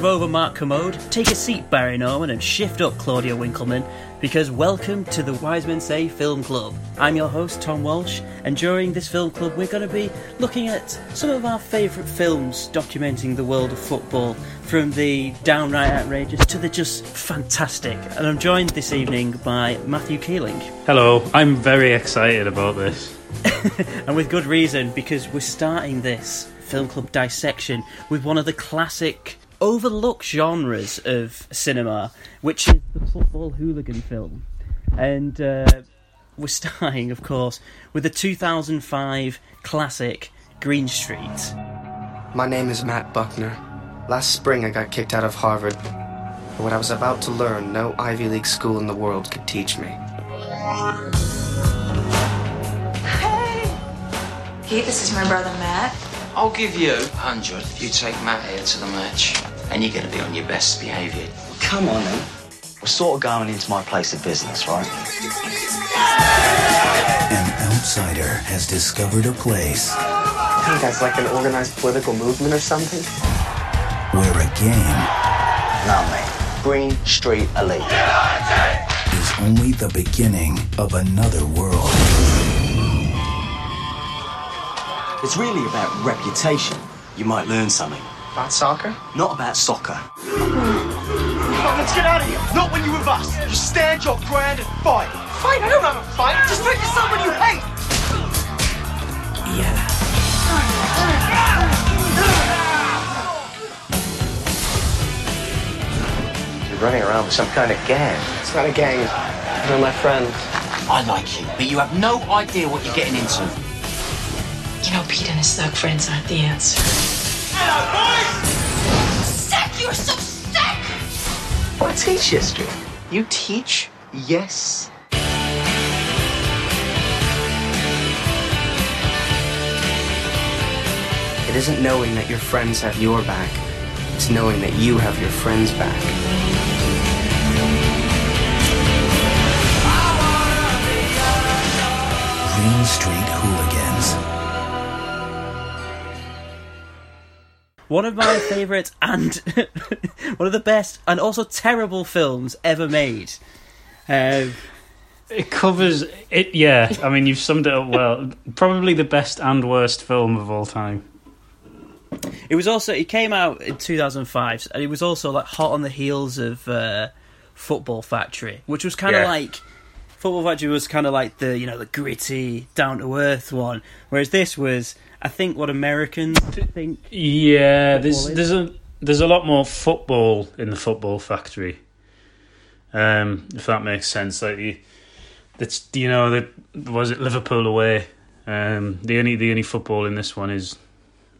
Move over, Mark Kermode. Take a seat, Barry Norman, and shift up, Claudia Winkleman, because welcome to the Wise Men Say Film Club. I'm your host, Tom Walsh, and during this film club, we're going to be looking at some of our favourite films documenting the world of football, from the downright outrageous to the just fantastic. And I'm joined this evening by Matthew Keeling. Hello, I'm very excited about this. and with good reason, because we're starting this film club dissection with one of the classic overlooked genres of cinema, which is the football hooligan film. And uh, we're starting, of course, with the 2005 classic Green Street. My name is Matt Buckner. Last spring I got kicked out of Harvard. But what I was about to learn, no Ivy League school in the world could teach me. Hey! Pete, this is my brother Matt. I'll give you a hundred if you take Matt here to the match. And you're gonna be on your best behaviour. Come on then. We're sort of going into my place of business, right? An outsider has discovered a place I think that's like an organized political movement or something. where a game No, mate. Green Street Elite. is only the beginning of another world. It's really about reputation. You might learn something. About soccer? Not about soccer. Let's get out of here. Not when you're with us. You stand your ground and fight. Fight? I don't have a fight. Just pick someone you hate. Yeah. You're running around with some kind of gang. It's not a gang. They're my friends. I like you, but you have no idea what you're getting into. You know, Pete and his thug friends aren't the answer. Sick! You're so sick! I teach history. You teach? Yes. It isn't knowing that your friends have your back. It's knowing that you have your friends' back. Green Street Hooligans. One of my favourite and one of the best and also terrible films ever made. Um, It covers it, yeah. I mean, you've summed it up well. Probably the best and worst film of all time. It was also it came out in 2005, and it was also like hot on the heels of uh, Football Factory, which was kind of Yeah. like Football Factory was kind of like the you know the gritty, down to earth one, whereas this was I think what Americans think. Yeah, there's is. there's a there's a lot more football in the Football Factory. Um, if that makes sense, like you, that's you know that was it Liverpool away. Um, the only the only football in this one is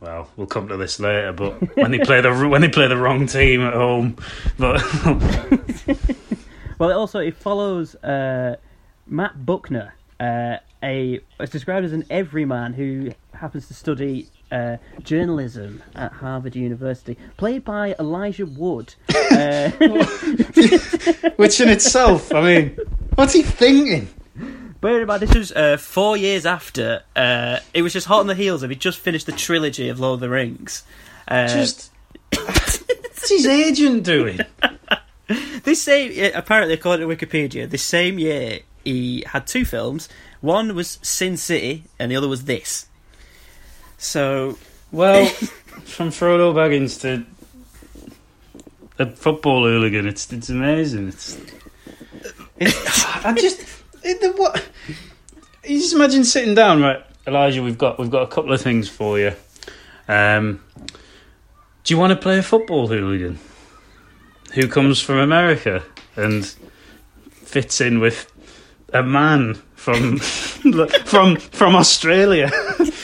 well, we'll come to this later. But when they play the when they play the wrong team at home, but Well, it also it follows uh, Matt Buckner, uh, a it's described as an everyman who happens to study uh, journalism at Harvard University, played by Elijah Wood. Uh, which in itself, I mean, what's he thinking? Bear in mind, this was uh, four years after. Uh, it was just hot on the heels of. He just finished the trilogy of Lord of the Rings. Uh, Just what's his agent doing? this same, apparently, according to Wikipedia, this same year he had two films. One was Sin City, and the other was this. So, Well, from Frodo Baggins to a football hooligan, it's it's amazing. It's, it's I just it, the, what you just imagine sitting down, right, Elijah? We've got we've got a couple of things for you. Um, do you want to play a football hooligan who comes from America and fits in with a man from from from Australia?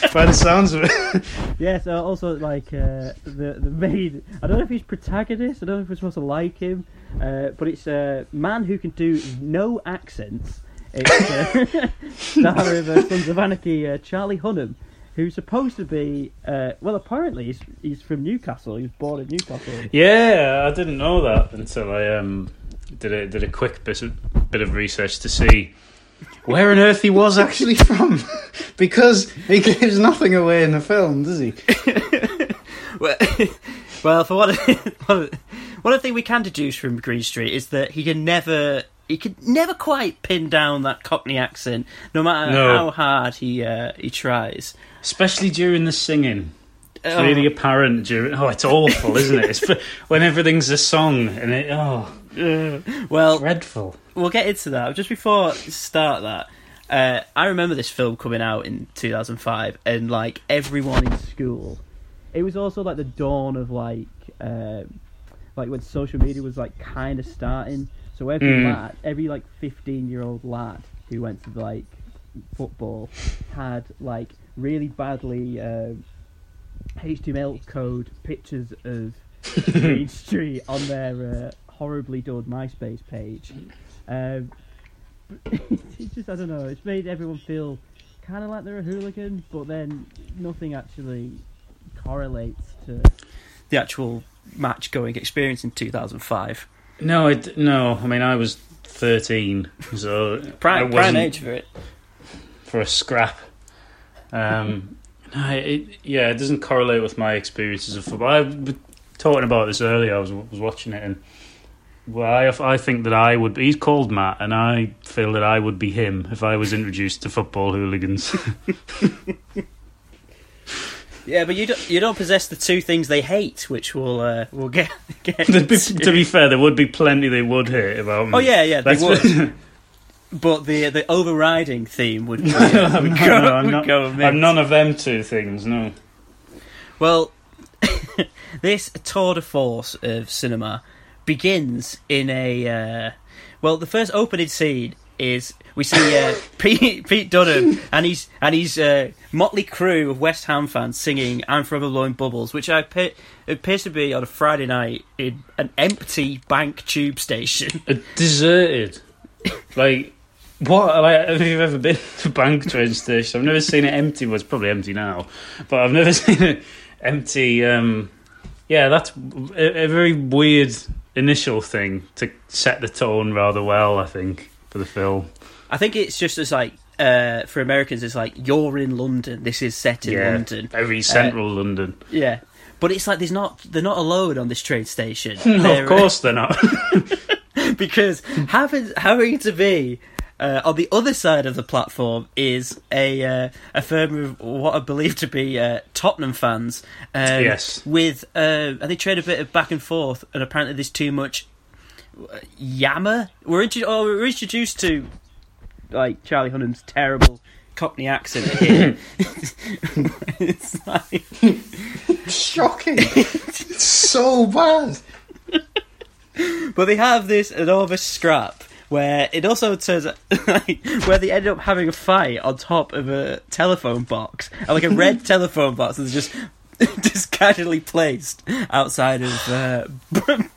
By the sounds of it. yeah. So also like uh, the the main. I don't know if he's protagonist. I don't know if we're supposed to like him, uh, but it's a man who can do no accents. It's uh, star of uh, Sons of Anarchy, uh, Charlie Hunnam, who's supposed to be uh, well. Apparently, he's he's from Newcastle. He was born in Newcastle. Yeah, I didn't know that until I um, did a did a quick bit of, bit of research to see where on earth he was actually from, because he gives nothing away in the film, does he? well, well, for one, one thing we can deduce from Green Street is that he can never. He could never quite pin down that Cockney accent, no matter No. how hard he uh, he tries. Especially during the singing. It's Oh. really apparent during. Oh, it's awful, isn't it? It's for, when everything's a song and it. Oh, Well, dreadful. We'll get into that. Just before start that, uh, I remember this film coming out in 2005, and like everyone in school, it was also like the dawn of like, um like when social media was like kind of starting. So every Mm. lad, every like 15 year old lad who went to like football had like really badly um HTML code pictures of Green Street on their uh, horribly done MySpace page. Um, it's just I don't know. It's made everyone feel kind of like they're a hooligan, but then nothing actually correlates to the actual match going experience in 2005. No, it, no. I mean, I was thirteen, so Prime, I prime wasn't- age for it. for a scrap. Um, no, it, yeah, it doesn't correlate with my experiences of football. I was talking about this earlier. I was was watching it, and well, I I think that I would. He's called Matt, and I feel that I would be him if I was introduced to football hooligans. Yeah, but you don't you don't possess the two things they hate, which we'll uh, we'll get get. to, be, to be fair, there would be plenty they would hate about me. Oh yeah, yeah, they would. But the the overriding theme would, be, would no, go, no, I'm not. I'm none of them two things. No. Well, this tour de force of cinema begins in a. Uh, well, the first opening scene is we see uh, Pete, Pete Dunham and he's and he's uh, motley crew of West Ham fans singing "I'm Forever Blowing Bubbles," which I it appears to be on a Friday night in an empty bank tube station. A deserted. like what? Like have you ever been to a bank train station? I've never seen it empty. Well, it's probably empty now, but I've never seen it empty. Um, yeah, that's a, a very weird initial thing to set the tone rather well. I think for the film. I think it's just as like. Uh, for Americans, it's like you're in London. This is set in yeah, London. very central London. Yeah, but it's like there's not they're not alone on this train station. No, of course they're not. because having having to be uh, on the other side of the platform is a uh, a firm of what I believe to be uh, Tottenham fans. Um, Yes. with uh, and they trade a bit of back and forth, and apparently there's too much uh, yammer. We're, intro- oh, we're introduced to like Charlie Hunnam's terrible Cockney accent here. it's like Shocking. it's so bad. But they have this enormous scrap where it also turns out like, where they end up having a fight on top of a telephone box, like a red telephone box that's just just casually placed outside of uh,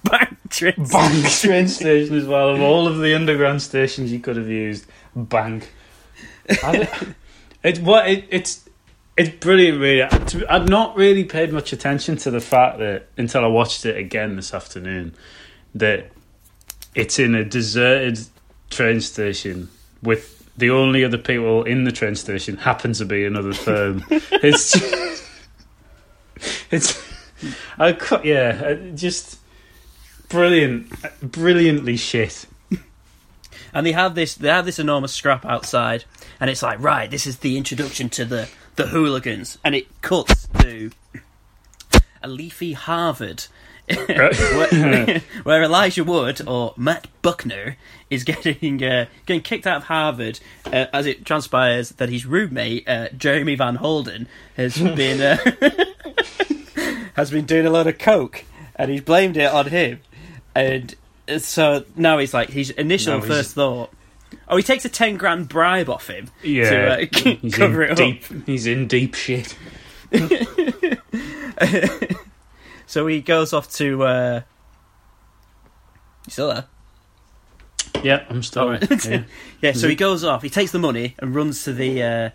bank train Bank train station as well. Of all of the underground stations you could have used, bank. I what it, it's it's brilliant. Really, I'd not really paid much attention to the fact that until I watched it again this afternoon that it's in a deserted train station with the only other people in the train station happen to be another firm. it's just, it's I cou- yeah, uh, just brilliant, brilliantly shit. and they have this they have this enormous scrap outside, and it's like right, this is the introduction to the the hooligans, and it cuts to a leafy Harvard. Where, where Elijah Wood or Matt Buckner is getting uh, getting kicked out of Harvard uh, as it transpires that his roommate uh, Jeremy Van Holden has been uh, has been doing a lot of coke and he's blamed it on him and so now he's like his initial No, first thought oh he takes a 10 grand bribe off him Yeah, to uh, cover it deep. up He's in deep shit. So he goes off to uh you still there Yeah, I'm still. Alright. yeah. Yeah, so he goes off. He takes the money and runs to the uh,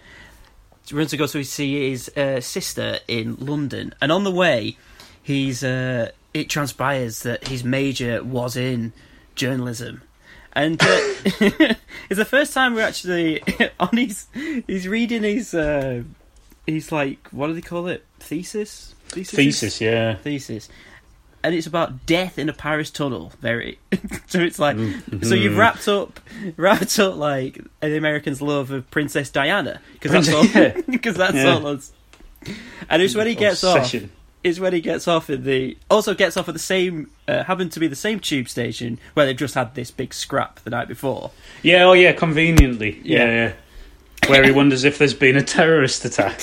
runs to go to see his uh, sister in London. And on the way, he's uh, it transpires that his major was in journalism. And uh, it's the first time we're actually on his. He's reading his. Uh, he's like, what do they call it? Thesis. Thesis. Thesis, yeah. Thesis. And it's about death in a Paris tunnel. Very. so it's like. Mm-hmm. So you've wrapped up, wrapped up like the Americans' love of Princess Diana because that's all. Yeah. Because that's Yeah. all. And it's when he gets Obsession. off. Is when he gets off at the also gets off at the same uh, happened to be the same tube station where they've just had this big scrap the night before. Yeah, oh yeah, conveniently. Yeah, Yeah. yeah. Where he wonders if there's been a terrorist attack.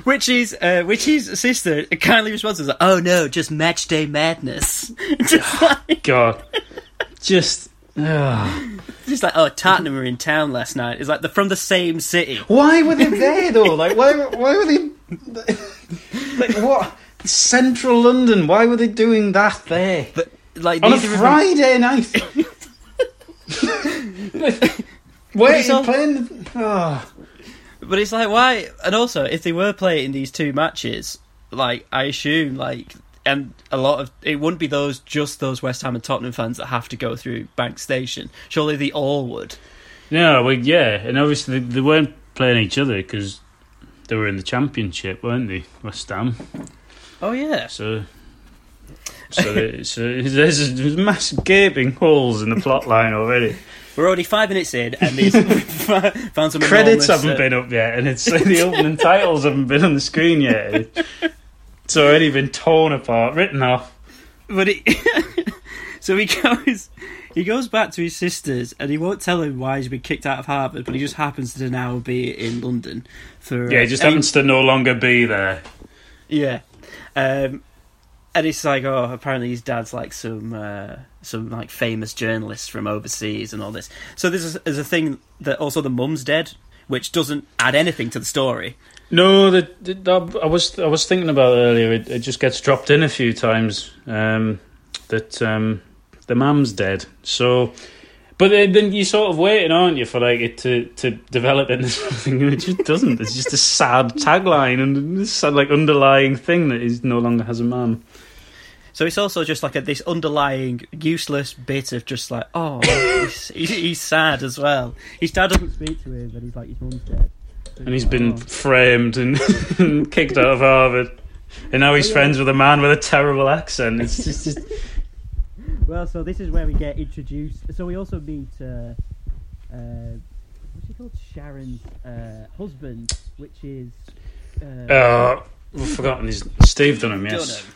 Which is uh, which his sister kindly responds as, "Oh no, just match day madness." just, like, God. Just. ugh. just like, oh, Tottenham were in town last night. It's like they're from the same city. Why were they there though? Like, why? Why were they? Like, what? Central London. Why were they doing that there But like on a neither of them- Friday night? You all- playing? Oh. But it's like why? And also, if they were playing these two matches, like I assume, like and a lot of it wouldn't be those just those West Ham and Tottenham fans that have to go through Bank Station. Surely they all would. No, well, yeah, and obviously they, they weren't playing each other because they were in the championship, weren't they? West Ham. Oh yeah. So, so, they, so there's, there's massive gaping holes in the plot line already. We're already five minutes in, and these found some Credits haven't uh, been up yet, and it's the opening titles haven't been on the screen yet. It's already been torn apart, written off. But it, so he goes, he goes back to his sisters, and he won't tell him why he's been kicked out of Harvard, but he just happens to now be in London for. Yeah, uh, he just eight- happens to no longer be there. Yeah, um, and it's like, oh, apparently his dad's like some uh, some like famous journalists from overseas and all this. So there's a, there's a thing that also the mum's dead, which doesn't add anything to the story. No, the, the, I was I was thinking about earlier. It, it just gets dropped in a few times um, that um, the mum's dead. So, but then you sort of waiting, aren't you, for like it to, to develop into something? It just doesn't. It's just a sad tagline and this sad like underlying thing that he no longer has a mum. So it's also just like a, this underlying useless bit of just like, oh, he's, he's, he's sad as well. His dad doesn't speak to him, but he's like, his mum's dead. And he's been framed and, and kicked out of Harvard. And now he's friends with a man with a terrible accent. It's just, just Well, so this is where we get introduced. So we also meet, uh, uh, what's he called? Sharon's uh, husband, which is. Uh, uh, I've forgotten his Steve Dunham. Yes. Dunham.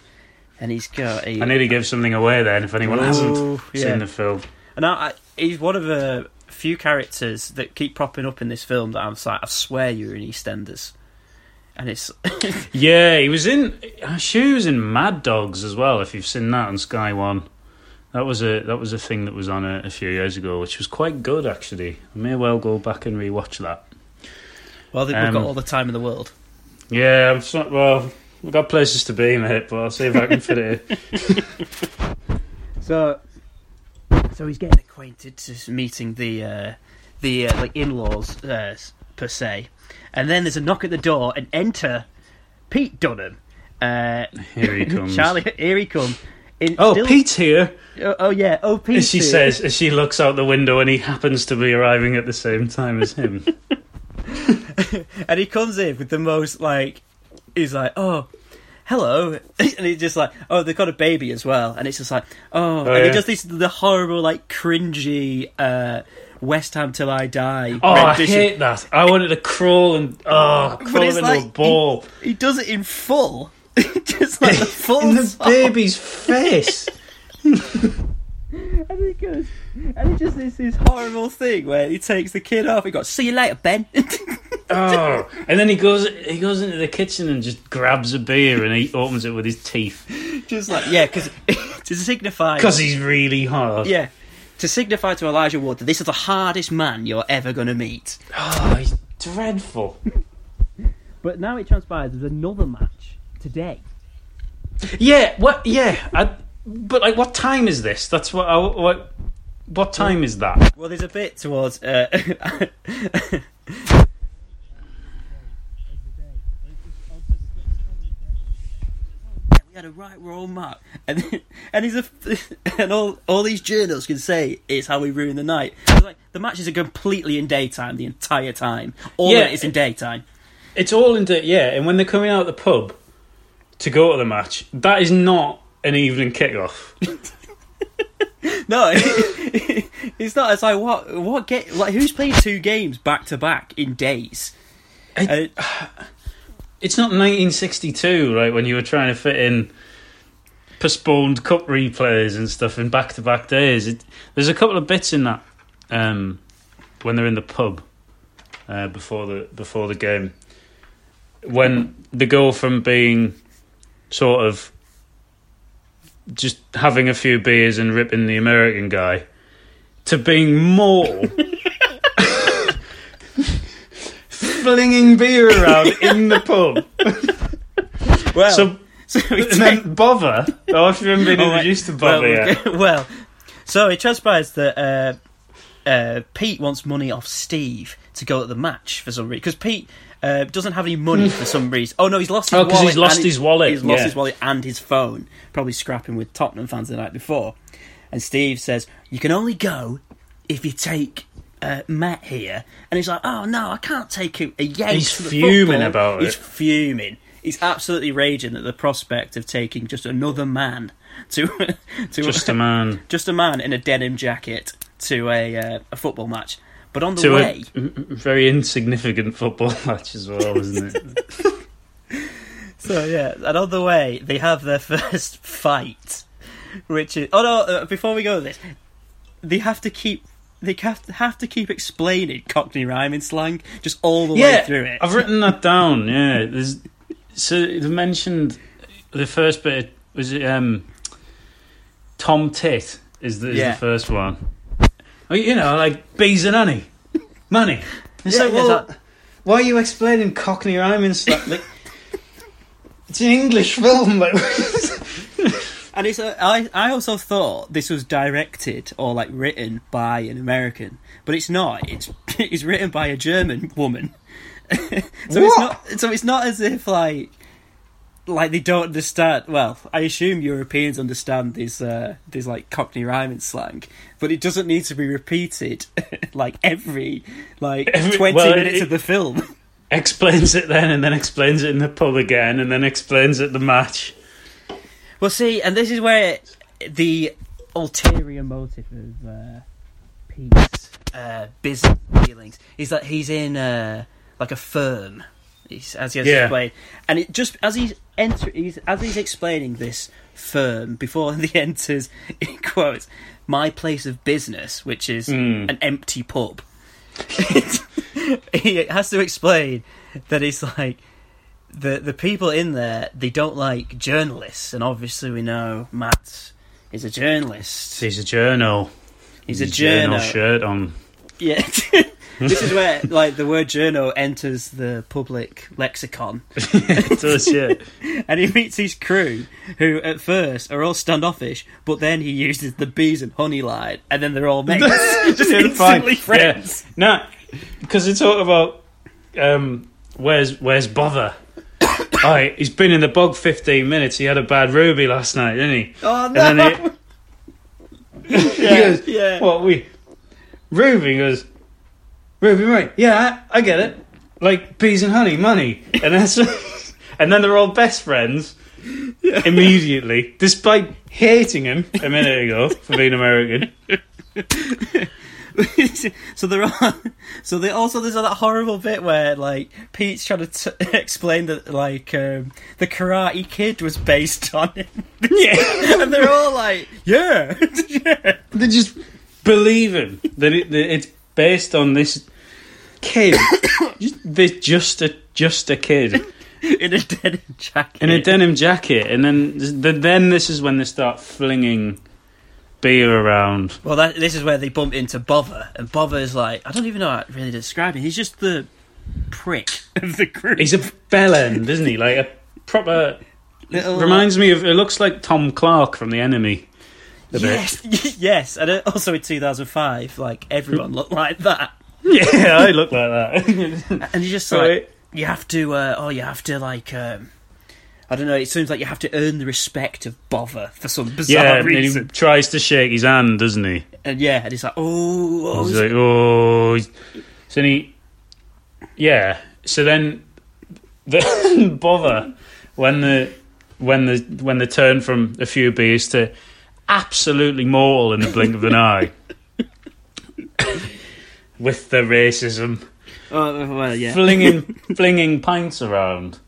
And he's got a. I nearly gave something away then if anyone hasn't yeah. seen the film. And I, I, he's one of the few characters that keep propping up in this film that I'm like, I swear you're in EastEnders. And it's. Yeah, he was in. I'm sure he was in Mad Dogs as well. If you've seen that on Sky One, that was a that was a thing that was on a, a few years ago, which was quite good actually. I may well go back and rewatch that. well, they've Um, got all the time in the world. Yeah, I'm so, well. We've got places to be, mate, but I'll see if I can fit it in. So, so he's getting acquainted to meeting the uh, the uh, like in-laws uh, per se, and then there's a knock at the door, and enter Pete Dunham. Uh, Here he comes. Charlie, here he comes. In- Oh, still- Pete's here. Oh, oh, yeah, oh Pete. As she says, as she looks out the window, and he happens to be arriving at the same time as him. and he comes in with the most like, he's like, oh, hello, and he's just like, oh, they've got a baby as well, and it's just like, oh, Oh, and he yeah. does this the horrible like cringy uh, West Ham till I die. Oh, I rendition. hate that. I wanted to crawl and oh, crawl into like a ball He, he does it in full, just like the full in the song. baby's face. And he goes, and it just is this horrible thing where he takes the kid off. He goes, "See you later, Ben." Oh, and then he goes he goes into the kitchen and just grabs a beer and he opens it with his teeth just like yeah, because to signify because he's really hard. yeah, to signify to Elijah Wood that this is the hardest man you're ever going to meet. Oh, he's dreadful. But now it transpires there's another match today. Yeah, what? Yeah, I, but like, what time is this? That's what. I, what? What time is that? Well, there's a bit towards. Uh, we had a right role, mark, and and he's a and all all these journals can say is how we ruin the night. It's like the matches are completely in daytime the entire time. All Yeah. of it is in daytime. It's all in day, yeah, and when they're coming out of the pub to go to the match, that is not an evening kickoff. No, it's not. It's like what what get like who's played two games back to back in days. I- uh, It's not 1962, right? When you were trying to fit in postponed cup replays and stuff in back-to-back days. It, there's a couple of bits in that um, when they're in the pub uh, before the before the game when they go from being sort of just having a few beers and ripping the American guy to being mortal. flinging beer around in the pub. Well, So, so and then Bother. Oh, if you haven't been wait. introduced to well, Bother yet. well, so it transpires that uh, uh, Pete wants money off Steve to go at the match for some reason because Pete uh, doesn't have any money for some reason. Oh no, he's lost his Oh, wallet. he's lost his wallet, He's lost yeah. his wallet and his phone. Probably scrapping with Tottenham fans the night before. And Steve says, "You can only go if you take." Uh, Matt here, and he's like, "Oh no, I can't take a, a yank." He's fuming football." about He's it. He's fuming. He's absolutely raging at the prospect of taking just another man to to Just a man. just a man in a denim jacket to a uh, a football match. But on the To way, a very insignificant football match as well, isn't it? so yeah, and on the way they have their first fight, which is oh no. Uh, before we go to this, they have to keep they have to, have to keep explaining Cockney rhyming slang just all the way through it. I've written that down. Yeah, there's so they mentioned the first bit was it um Tom Tit is the, is Yeah. the first one. Oh, you know, like bees and honey, money. It's Yeah, like, well, that- why are you explaining Cockney rhyming slang? Like, it's an English film. Like, And it's a, I I also thought this was directed or like written by an American, but it's not. It's it's written by a German woman. so it's What? not. So it's not as if like like they don't understand. Well, I assume Europeans understand this uh, this like Cockney rhyming slang, but it doesn't need to be repeated like every like Every- twenty well, minutes it- of the film. explains it then, and then explains it in the pub again, and then explains it the match. Well, see, and this is where the ulterior motive of uh, Pete's uh, business dealings is that he's in uh, like a firm, he's, as he has Yeah. explained, and it just as he's enter, he's as he's explaining this firm before he enters, in quotes, my place of business, which is Hmm. an empty pub. he has to explain that it's like the the people in there they don't like journalists, and obviously we know Matt is a journalist. He's a journal. He's a journal shirt on. Yeah, this is where like the word journo enters the public lexicon, it does, yeah. and he meets his crew who at first are all standoffish, but then he uses the bees and honey line, and then they're all mates, just instantly fine. Yeah. friends. No, because they talk about um, where's where's bother. Alright, he's been in the bog fifteen minutes. He had a bad ruby last night, didn't he? Oh And no! then he, he goes, yeah. What we? Ruby goes. Ruby, right? Yeah, I, I get it. Like bees and honey, money, and then so- and then they're all best friends. immediately, despite hating him a minute ago for being American. so there are, so they also there's that horrible bit where like Pete's trying to t- explain that like um, the Karate Kid was based on him. Yeah. and they're all like, yeah, yeah. They just believe him that, it, that it's based on this kid, just, this just a just a kid in a denim jacket. in a denim jacket, and then then this is when they start flinging beer around. Well, that, this is where they bump into Bother, and Bother's like, I don't even know how to really describe him. He's just the prick of the group. He's a bellend, isn't he? Like a proper. Little- reminds me of. It looks like Tom Clarke from The Enemy. A bit. Yes, yes, and uh, also in 2005, like everyone looked like that, Yeah, I look like that. and you just like it- you have to, uh, oh, you have to like, um, I don't know. It seems like you have to earn the respect of Bother for some bizarre yeah, and he tries to shake his hand, doesn't he? and yeah, and he's like, oh, oh He's like, oh. So then he. Yeah. So then. The bother when the when the when they turn from a few beers to absolutely mortal in the blink of an eye with the racism oh, well, yeah, flinging flinging pints around,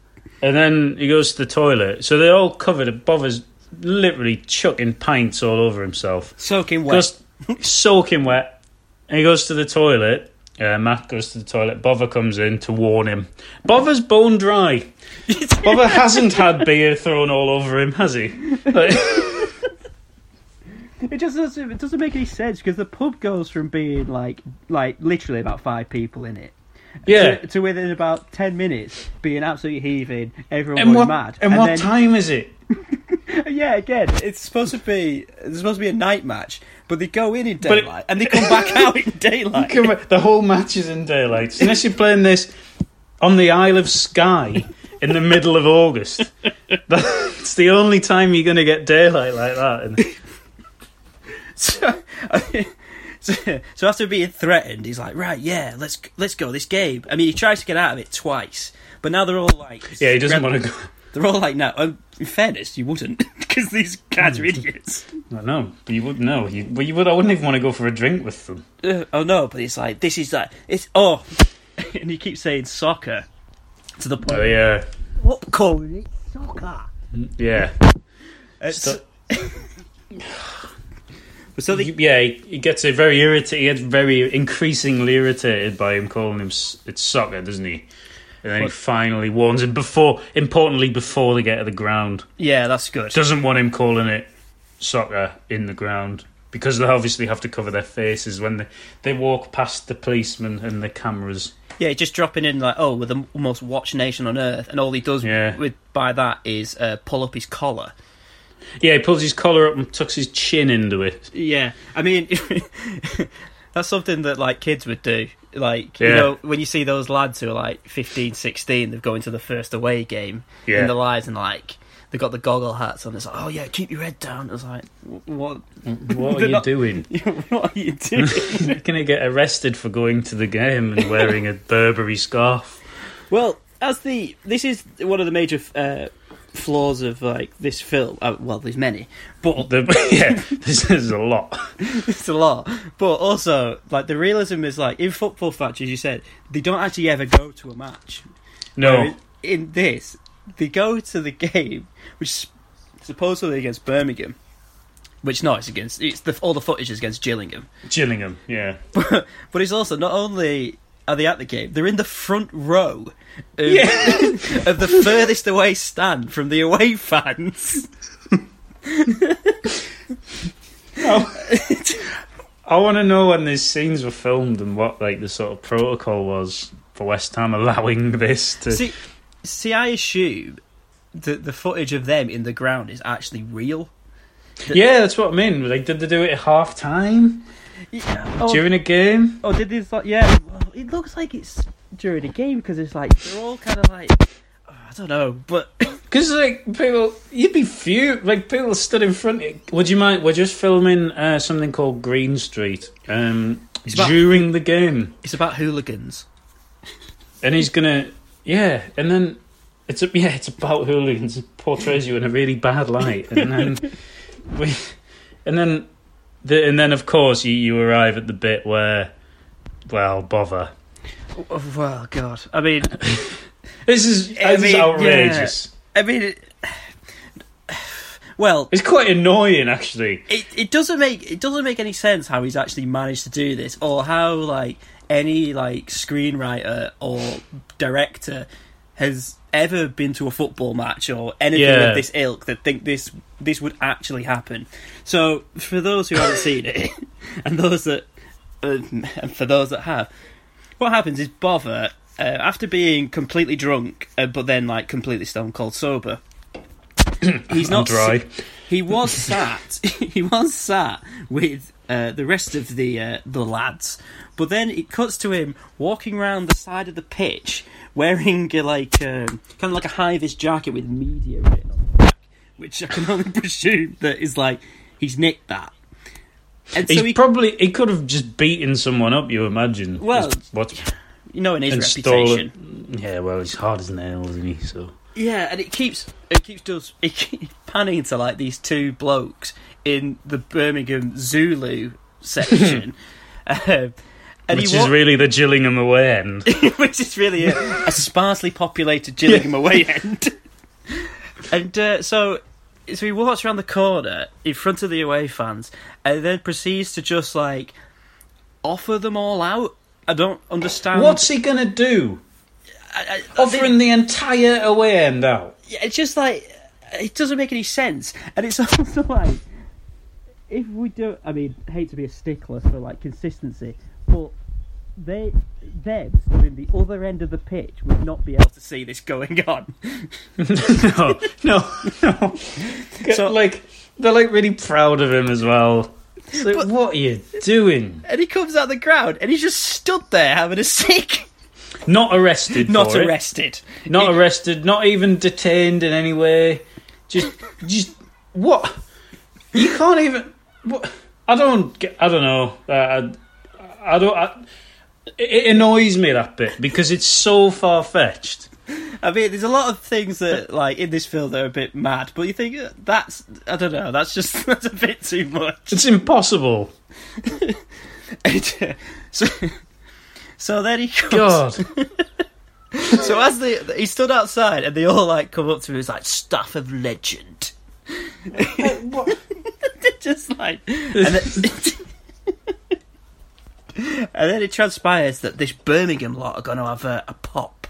and then he goes to the toilet. So they're all covered. Bother's literally chucking pints all over himself. soaking wet. Goes soaking wet. And he goes to the toilet. Uh, Matt goes to the toilet. Bother comes in to warn him. Bother's bone dry. Bother hasn't had beer thrown all over him, has he? Like- It just doesn't. It doesn't make any sense because the pub goes from being like, like literally about five people in it, yeah. to, to within about ten minutes being absolutely heaving, everyone And going what, mad. and what then, time is it? Yeah, again, it's supposed to be. It's supposed to be a night match, but they go in in But it- daylight and they come back out in daylight. The whole match is in daylight. Unless you're playing this on the Isle of Skye in the middle of August. That's the only time you're going to get daylight like that. And so, so, so after being threatened, he's like, "Right, yeah, let's let's go this game." I mean, he tries to get out of it twice, but now they're all like, yeah, he doesn't want to go. They're all like, "No." Um, in fairness, you wouldn't, because these guys are idiots. I know, but you wouldn't know. You, but you would. I wouldn't even want to go for a drink with them. Uh, oh no, but it's like this is like it's oh, and he keeps saying soccer to the point. Oh yeah, What calling it soccer? yeah. It's, So- so they, yeah, he, he gets a very irritated. He gets very increasingly irritated by him calling him it's soccer, doesn't he? And then he finally warns him before, importantly, before they get to the ground. yeah, that's good. Doesn't want him calling it soccer in the ground because they obviously have to cover their faces when they, they walk past the policemen and the cameras. Yeah, just dropping in like, oh, we're the most watched nation on earth, and all he does Yeah. with by that is uh, pull up his collar. Yeah, he pulls his collar up and tucks his chin into it. Yeah, I mean, that's something that like kids would do. Like you know, when you see those lads who are like 15, 16, they've going to the first away game Yeah. in their lives, and like they've got the goggle hats on. It's like, oh yeah, keep your head down. It's like, what? What are you not- doing? what are you doing? You're going to get arrested for going to the game and wearing a Burberry scarf. Well, as the this is one of the major uh, flaws of like this film. Uh, well, there's many, but The, yeah, this is a lot. it's a lot. But also, like the realism is like in football matches, you said they don't actually ever go to a match. No. Whereas in this, they go to the game, which supposedly against Birmingham. Which no, it's against. It's the all the footage is against Gillingham. Gillingham, yeah. But, but it's also not only are they at the game, they're in the front row of, of the furthest away stand from the away fans. I want to know when these scenes were filmed and what like the sort of protocol was for West Ham allowing this to. See, see, I assume that the footage of them in the ground is actually real. yeah, that's what I mean. Like, did they do it at half time Yeah. Oh, during a game? oh did this? Like, yeah. It looks like it's during a game because it's like they're all kind of like oh, I don't know, but Because like people, you'd be few. Like people stood in front. Would you mind? We're just filming uh, something called Green Street um, It's about- during the game, it's about hooligans. and he's gonna, yeah, and then it's a, yeah, it's about hooligans. It portrays you in a really bad light, and then we, and then the, and then of course you, you arrive at the bit where, well, bother. Well, God. I mean, This is this I is mean, outrageous. yeah. I mean, it, well, It's quite annoying, actually. it, it doesn't make it doesn't make any sense how he's actually managed to do this, or how like any like screenwriter or director has ever been to a football match or anything Yeah. of this ilk that think this this would actually happen. So for those who haven't seen it, and those that uh, and for those that have, what happens is Bother, uh, after being completely drunk, uh, but then like completely stone cold sober, he's not dry. s- He was sat. he was sat with uh, the rest of the uh, the lads, but then it cuts to him walking around the side of the pitch wearing uh, like um, kind of like a high vis jacket with media written on the back, which I can only presume that is like he's nicked that. And He's so he, probably he could have just beaten someone up. You imagine? Well, what you know, in his reputation. it. Yeah, well, he's hard as nails, isn't he? So Yeah, and it keeps it keeps does it keeps panning to like these two blokes in the Birmingham Zulu section, um, which is wa- really the Gillingham away end. which is really a, a sparsely populated Gillingham away end. and uh, so, so he walks around the corner in front of the away fans, and then proceeds to just like offer them all out. I don't understand. What's he gonna do? I, I Offering the entire away end out. Yeah, it's just like it doesn't make any sense, and it's also like if we do, I mean, hate to be a stickler for like consistency, but they them stood in the other end of the pitch would not be able to see this going on. no, no, no. So- like they're like really proud of him as well. It's like, what are you doing? And he comes out of the crowd, and he's just stood there having a sick. Not arrested. Not it. arrested. Not arrested. Not even detained in any way. Just, just what? You can't even. What? I don't. Get, I don't know. Uh, I, I don't. I, it annoys me that bit because it's so far fetched. I mean, there's a lot of things that, like, in this film that are a bit mad, but you think uh, that's, I don't know, that's just that's a bit too much. It's impossible. Uh, so, so then he comes. God. So as they he stood outside and they all like come up to him, it's like stuff of legend. Just like, and then, and then it transpires that this Birmingham lot are going to have a, a pop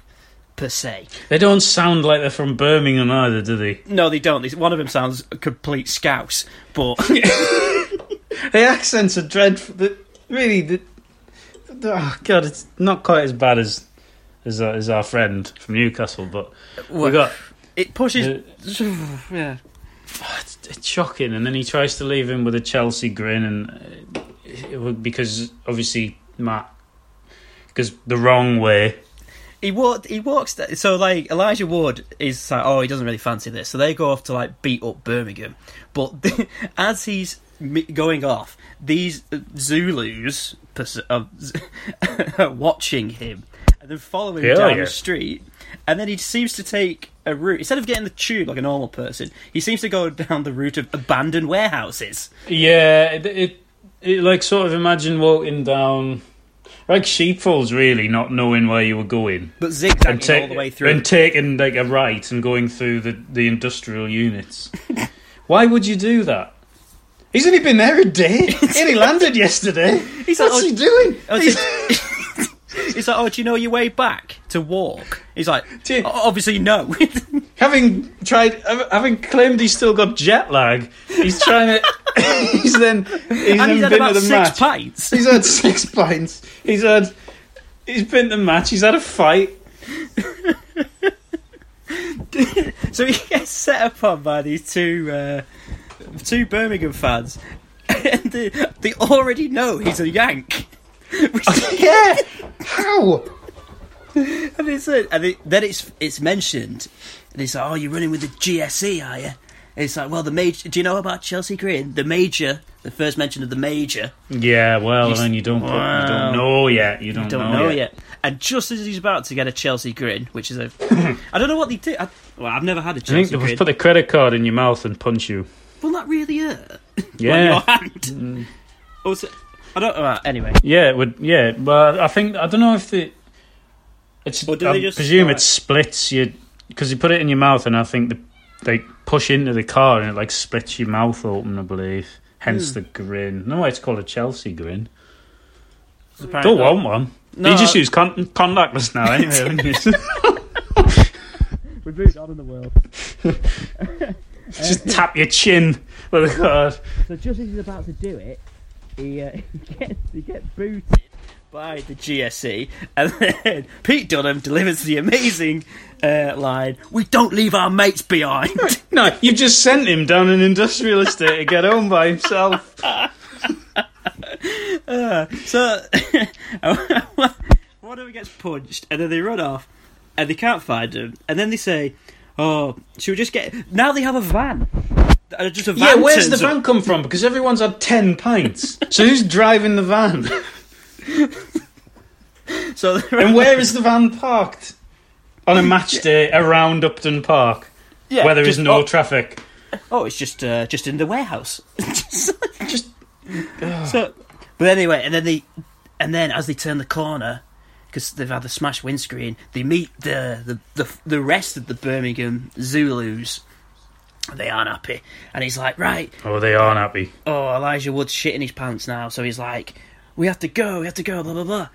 per se. They don't sound like they're from Birmingham either, do they? No, they don't. One of them sounds a complete scouse, but The accents are dreadful. Really, the, the- oh god, it's not quite as bad as as, our- as our friend from Newcastle, but we got it pushes. yeah. it's, it's shocking. And then he tries to leave him with a Chelsea grin, and uh, it, because obviously Matt because the wrong way. He walked. He walks. So like Elijah Wood is like, oh, he doesn't really fancy this. So they go off to like beat up Birmingham. But as he's going off, these Zulus are are watching him and then following him down yeah. the street. And then he seems to take a route instead of getting the tube like a normal person. He seems to go down the route of abandoned warehouses. Yeah, it, it, it like sort of imagine walking down like sheepfolds, really, not knowing where you were going. But zigzagging and, ta- all the way through. and taking like a right and going through the, the industrial units. Why would you do that? He's only been there a day. he only landed yesterday. He's like, What's oh, he doing? Oh, He's- He's like, oh, do you know your way back to walk? He's like, you- obviously no. having tried, having claimed he's still got jet lag, he's trying to. he's then he's and he's had been about six match. pints. He's had six pints. He's had. He's been to the match. He's had a fight. So he gets set upon by these two uh, two Birmingham fans, and they, they already know he's a Yank. Yeah. How? and it's, uh, and it, then it's it's mentioned, and he's like, "Oh, you're running with the GSE, are you?" It's like, well, the major. Do you know about Chelsea Green? The major, the first mention of the major. Yeah, well, You I mean, you don't put, you don't know yet. You don't, You don't know, yet. And just as he's about to get a Chelsea Grin, which is a, I don't know what they do. I, well, I've never had a I think Chelsea they Grin. put a credit card in your mouth and punch you. Will that really hurt? Yeah. On your hand. Oh, so- I don't. Uh, anyway, Yeah, it would. Yeah, but I think I don't know if the. It's. Or do I just presume like- it splits you because you put it in your mouth, and I think the, they push into the car and it like splits your mouth open. I believe. Hence Hmm. the grin. No, way it's called a Chelsea grin. Don't want one. No, you just I- use con- contactless now, anyway. haven't you? We've moved on in the world. just tap your chin with a card. So just as he's about to do it, he, uh, he gets he gets booted by the GSE, and then Pete Dunham delivers the amazing uh, line: "We don't leave our mates behind." No, you've just sent him down an industrial estate to get home by himself. Uh, so one of them gets punched, and then they run off, and they can't find him, and then they say, "Oh, should we just get?" Now they have a van. Uh, Just a van. Yeah, where's the up. van come from? Because everyone's had ten pints. So who's driving the van? So and where is the van parked? On a match day around Upton Park, Yeah, where there is just- no oh. traffic. Oh, it's just uh, just in the warehouse. Just so, but anyway, and then they, and then as they turn the corner, because they've had the smashed windscreen, they meet the the the, the rest of the Birmingham Zulus. They aren't happy, and he's like, right, oh, they aren't happy. oh, Elijah Wood's shitting his pants now, so he's like, we have to go, we have to go, blah blah blah,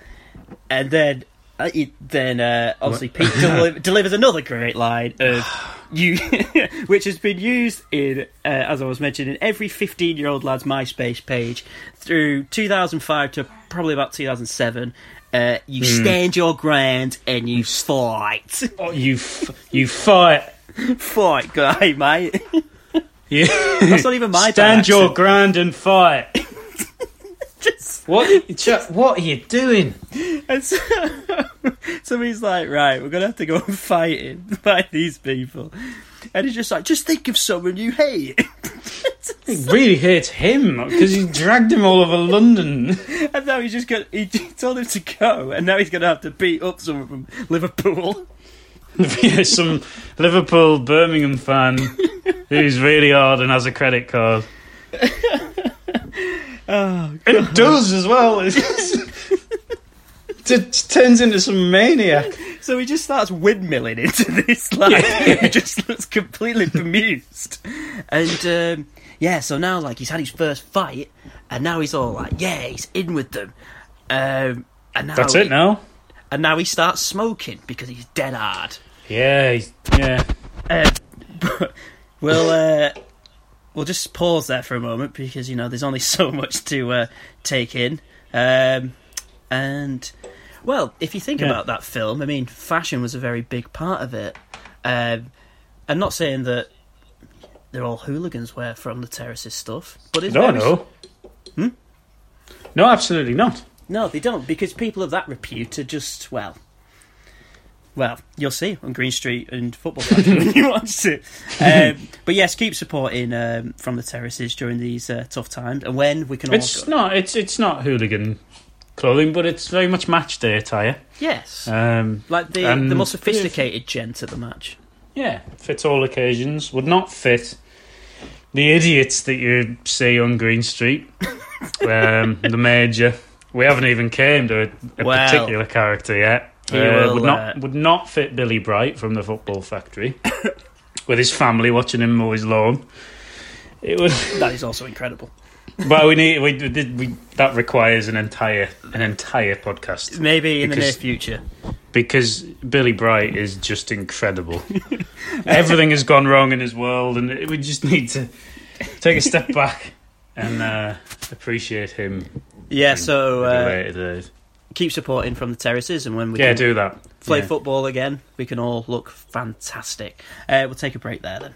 and then. Uh, he, then uh, obviously Pete deli- delivers another great line of you, which has been used in, uh, as I was mentioning, in every fifteen-year-old lad's MySpace page through 2005 to probably about 2007. Uh, you stand your ground and you fight, Oh, you, f- you fight. fight, guy, mate. You That's not even my stand your accent. ground and fight. Just- What? What are you doing? And so, so he's like, right, we're gonna have to go and fight him, fight these people. And he's just like, just think of someone you hate. He really hates him because he dragged him all over London. and now he's just got he told him to go, and now he's gonna have to beat up someone from Liverpool. yeah, some Liverpool Birmingham fan who's really hard and has a credit card. Oh, And it does as well. It turns into some maniac. So he just starts windmilling into this like he just looks completely bemused. And um, yeah, so now like he's had his first fight and now he's all like, Yeah, he's in with them. Um, and now That's he- it now. And now he starts smoking because he's dead hard. Yeah, he's- yeah. Uh, we'll uh, we'll just pause there for a moment because you know there's only so much to uh, take in. Um, and well, if you think Yeah. about that film, I mean, fashion was a very big part of it. Um, I'm not saying that they're all hooligans where from the terraces stuff, but it's No, very- no. Hmm? No, absolutely not. No, they don't because people of that repute are just well. Well, you'll see on Green Street and Football when you watch it. Um, but yes, keep supporting um, from the terraces during these uh, tough times, and when we can all It's go. not. It's it's not hooligan clothing, but it's very much match day attire. Yes, Um, like the the more sophisticated gent at the match. Yeah, fits all occasions. Would not fit the idiots that you see on Green Street. um, the major. We haven't even came to a, a Well, particular character yet. Uh, will, would not uh, would not fit Billy Bright from the Football Factory with his family watching him mow his lawn. It would, That is also incredible. But we need we, we did we that requires an entire an entire podcast Maybe in the near future. because Billy Bright is just incredible. Everything has gone wrong in his world, and we just need to take a step back and uh, appreciate him. Yeah, so uh, keep supporting from the terraces, and when we yeah, can do that. play Yeah. football again, we can all look fantastic. Uh, we'll take a break there then.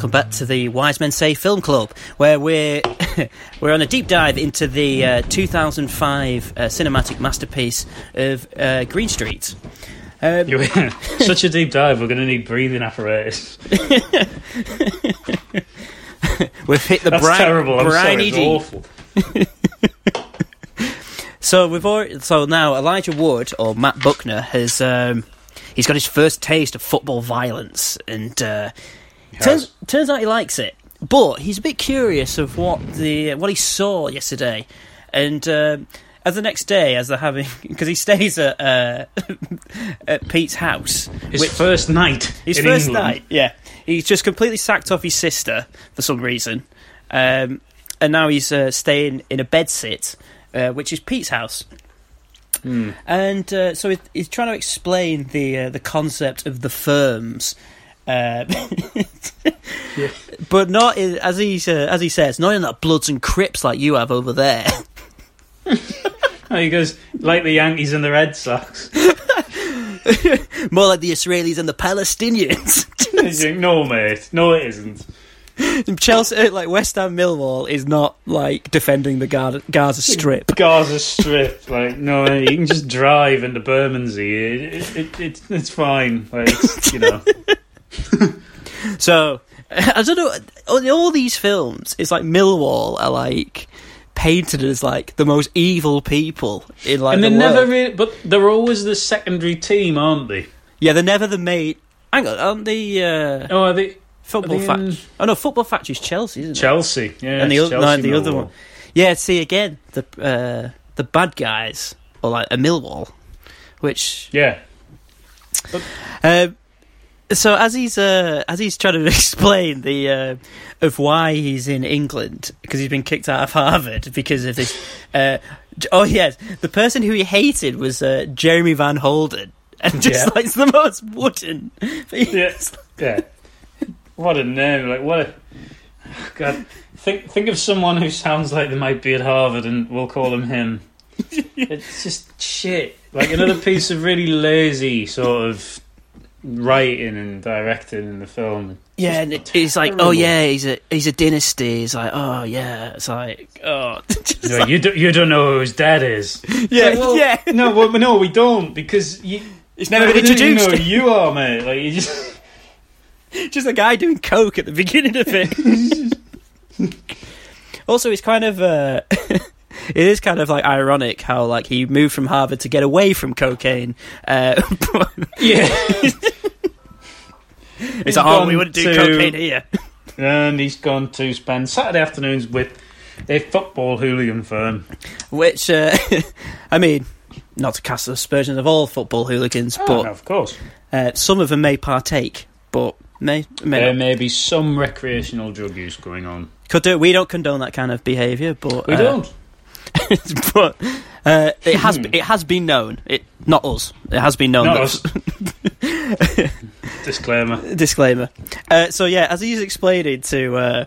Welcome back to the Wise Men Say Film Club, where we're we're on a deep dive into the uh, 2005 uh, cinematic masterpiece of uh, Green Street. Um, Such a deep dive, we're going to need breathing apparatus. we've hit the That's brine, terrible. I'm briny sorry, it's deep. awful. So we've already, so now Elijah Wood or Matt Buckner has um, he's got his first taste of football violence, and uh, turns turns out he likes it. But he's a bit curious of what the what he saw yesterday, and um as the next day, as they're having because he stays at uh, at Pete's house, His first night his first England. night, yeah, he's just completely sacked off his sister for some reason, um, and now he's uh, staying in a bedsit, uh, which is Pete's house. Hmm. And uh, so he's trying to explain the uh, the concept of the firms, uh, but not in, as he's uh, as he says, not in that Bloods and Crips like you have over there. Oh, he goes, like the Yankees and the Red Sox. More like the Israelis and the Palestinians. No, mate. No, it isn't. Chelsea, uh, like West Ham Millwall, is not like defending the Gaza, Gaza Strip. Gaza Strip. Like, no, you can just drive into Bermondsey. It, it, it, it, it's fine. Like, it's, you know. So I don't know. In all these films, it's like Millwall are like painted as like the most evil people in like and they're the never world. really, but they're always the secondary team, aren't they? Yeah, they're never the main. Hang on, aren't the uh, Oh, are they? football are they in- Oh no, football factory's Chelsea, isn't it? Chelsea. Yeah, and the other, no, the other one. Yeah, see again the uh, the bad guys or like a Millwall, which Yeah. Um, so as he's uh, as he's trying to explain the uh, of why he's in England because he's been kicked out of Harvard because of this. Uh, oh yes, the person who he hated was uh, Jeremy Van Holden, and just Yeah. like it's the most wooden. Yeah. Yeah. What a name! Like what a God. Think think of someone who sounds like they might be at Harvard, and we'll call him him. It's just shit. Like another piece of really lazy sort of writing and directing in the film. Yeah, and it, he's like, oh yeah, he's a he's a dynasty. He's like, oh yeah, it's like, oh, No, like- you do, you don't know who his dad is. Yeah, Like, well, yeah. No, well, no, we don't because you. It's never been we don't even introduced. know who you are, mate. Like you just. just a guy doing coke at the beginning of it. also, it's kind of uh, it is kind of like ironic how like he moved from Harvard to get away from cocaine. Uh, Yeah. it's like, oh, we wouldn't do to- cocaine here. and he's gone to spend Saturday afternoons with a football hooligan firm. Which uh, I mean, not to cast aspersions of all football hooligans, Oh, but of course. uh, some of them may partake, but may may There not. may be some recreational drug use going on. Could do. We don't condone that kind of behaviour, but We uh, don't. but uh, it has it has been known. It not us. It has been known. Not us. Disclaimer. disclaimer. Uh, so yeah, as he's explaining to uh,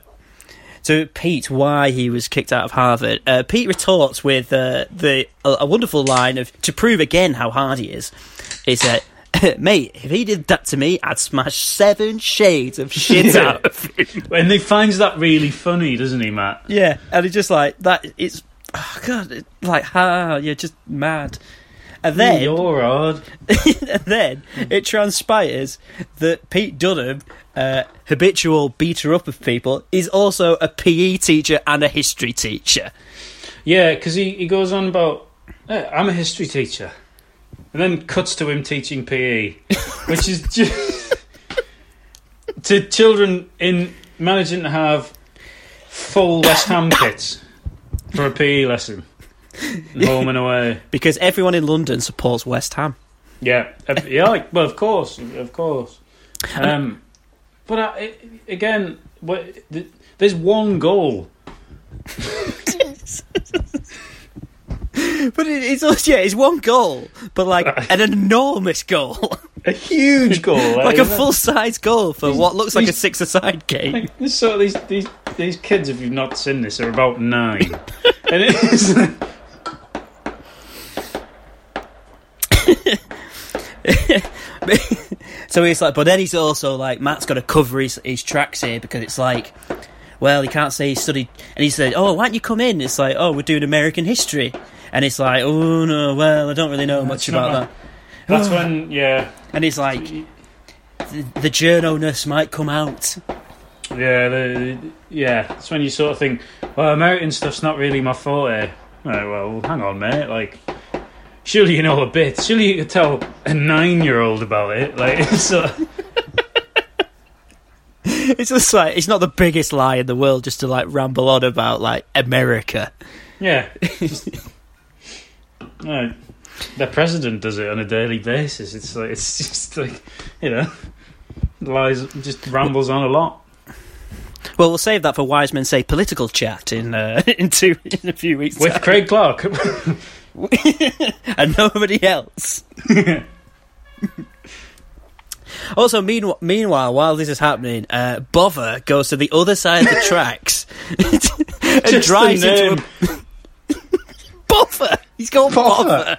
to Pete why he was kicked out of Harvard, uh, Pete retorts with uh, the a, a wonderful line of to prove again how hard he is. Is that. Mate, if he did that to me, I'd smash seven shades of shit Yeah. out of him. And he finds that really funny, doesn't he, Matt? Yeah, and he's just like that. It's oh god, it, like ha, you're just mad. And then You're odd. and then it transpires that Pete Dunham, uh, habitual beater up of people, is also a PE teacher and a history teacher. Yeah, because he, he goes on about, "Eh, I'm a history teacher. And then cuts to him teaching PE, which is just. to children in managing to have full West Ham kits for a PE lesson. Home and away. Because everyone in London supports West Ham. Yeah, yeah. like- Well, of course, of course. Um, but i again, there's one goal. But it's yeah, it's one goal, but like an enormous goal. A huge goal, eh, like a full size goal for what looks like a six a side game. Like, this sort these these these kids, if you've not seen this, are about nine, and it is. so he's like, but then he's also like, Matt's got to cover his, his tracks here because it's like, well, he can't say he studied. And he said, oh, why don't you come in? It's like, oh, we're doing American history. And it's like, oh, no, well, I don't really know much about my- that. That's oh. when, yeah, And he's like, the, the journo-ness might come out. yeah, the, yeah. That's when you sort of think, well, American stuff's not really my forte. Right, uh, well, hang on, mate. Like, surely you know a bit. Surely you could tell a nine-year-old about it. Like, it's sort of, It's just like, it's not the biggest lie in the world just to like ramble on about like America. yeah. Just, no, the president does it on a daily basis. It's like it's just like you know, lies just rambles on a lot. Well, we'll save that for wise men say political chat in uh, in two in a few weeks With time. Craig Clark. and nobody else. also, meanwhile, meanwhile, while this is happening, uh, Bovver goes to the other side of the tracks and Just drives into a Bovver. He's called Bovver.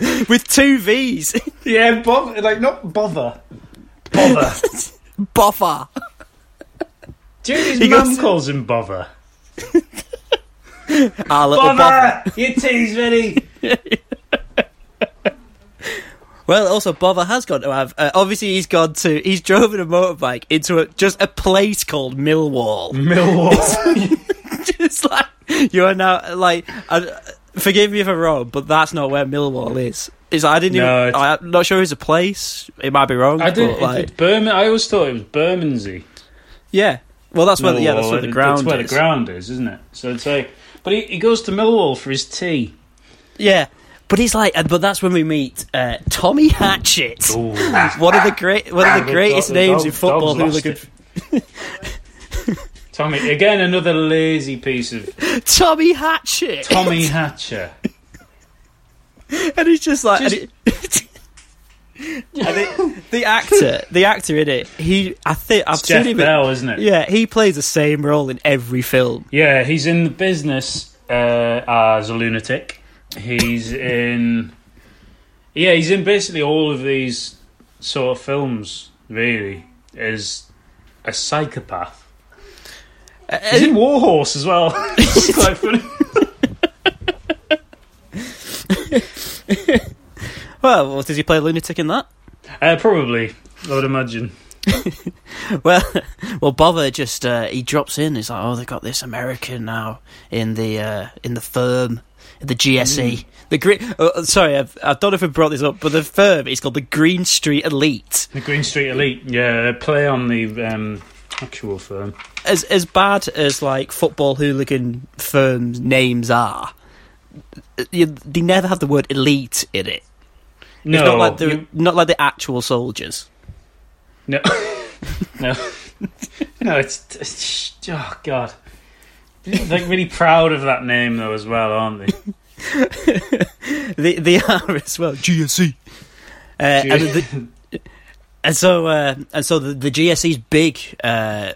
with two V's. yeah, bother, like not bother, bother. Bovver. Do you know his He mum calls him bother? Our little Bovver. Bovver, you tease me. Well, also Bovver has got to have. Uh, obviously, he's gone to. He's driven a motorbike into a, just a place called Millwall. Millwall. just like you are now like. I, forgive me if I'm wrong, but that's not where Millwall is. Is I didn't No, even. it's- I'm not sure it's a place. It might be wrong. I did. But, like, it's Birmingham. I always thought it was Bermondsey. yeah. Well, that's where. The, yeah, that's where the ground That's where is. the ground is, isn't it? So it's like, but he, he goes to Millwall for his tea. Yeah. But he's like, uh, but that's when we meet uh, Tommy Hatchet. One of the great, one of the The greatest dog- names in football. dog's Who lost look it. Tommy again, another lazy piece of Tommy Hatchet. Tommy Hatcher. and he's just like, and it- and it- the actor, the actor in it, he, I think I've It's seen Geoff him. in- Bell, isn't it? Yeah, he plays the same role in every film. Yeah, he's in the business uh, as a lunatic. He's in. Yeah, he's in basically all of these sort of films, really, is a psychopath. He's in Warhorse as well. it's quite funny. Well, does he play a lunatic in that? Uh, probably, I would imagine. Well, well, Bovver just uh, he drops in. He's like, "Oh, they've got this American now in the uh, in the firm, the GSE, Mm. the green." Oh, sorry, I've, I don't know if I brought this up, but the firm is called the Green Street Elite. The Green Street Elite, yeah, play on the um, actual firm. As as bad as like football hooligan firms' names are, you, they never have the word elite in it. No, it's not like the you- not like the actual soldiers. No, no, no. It's, it's oh god. They're really proud of that name though as well, aren't they? they they are as well. GSE. Uh, and, the, and so uh, and so the, the GSE's big uh,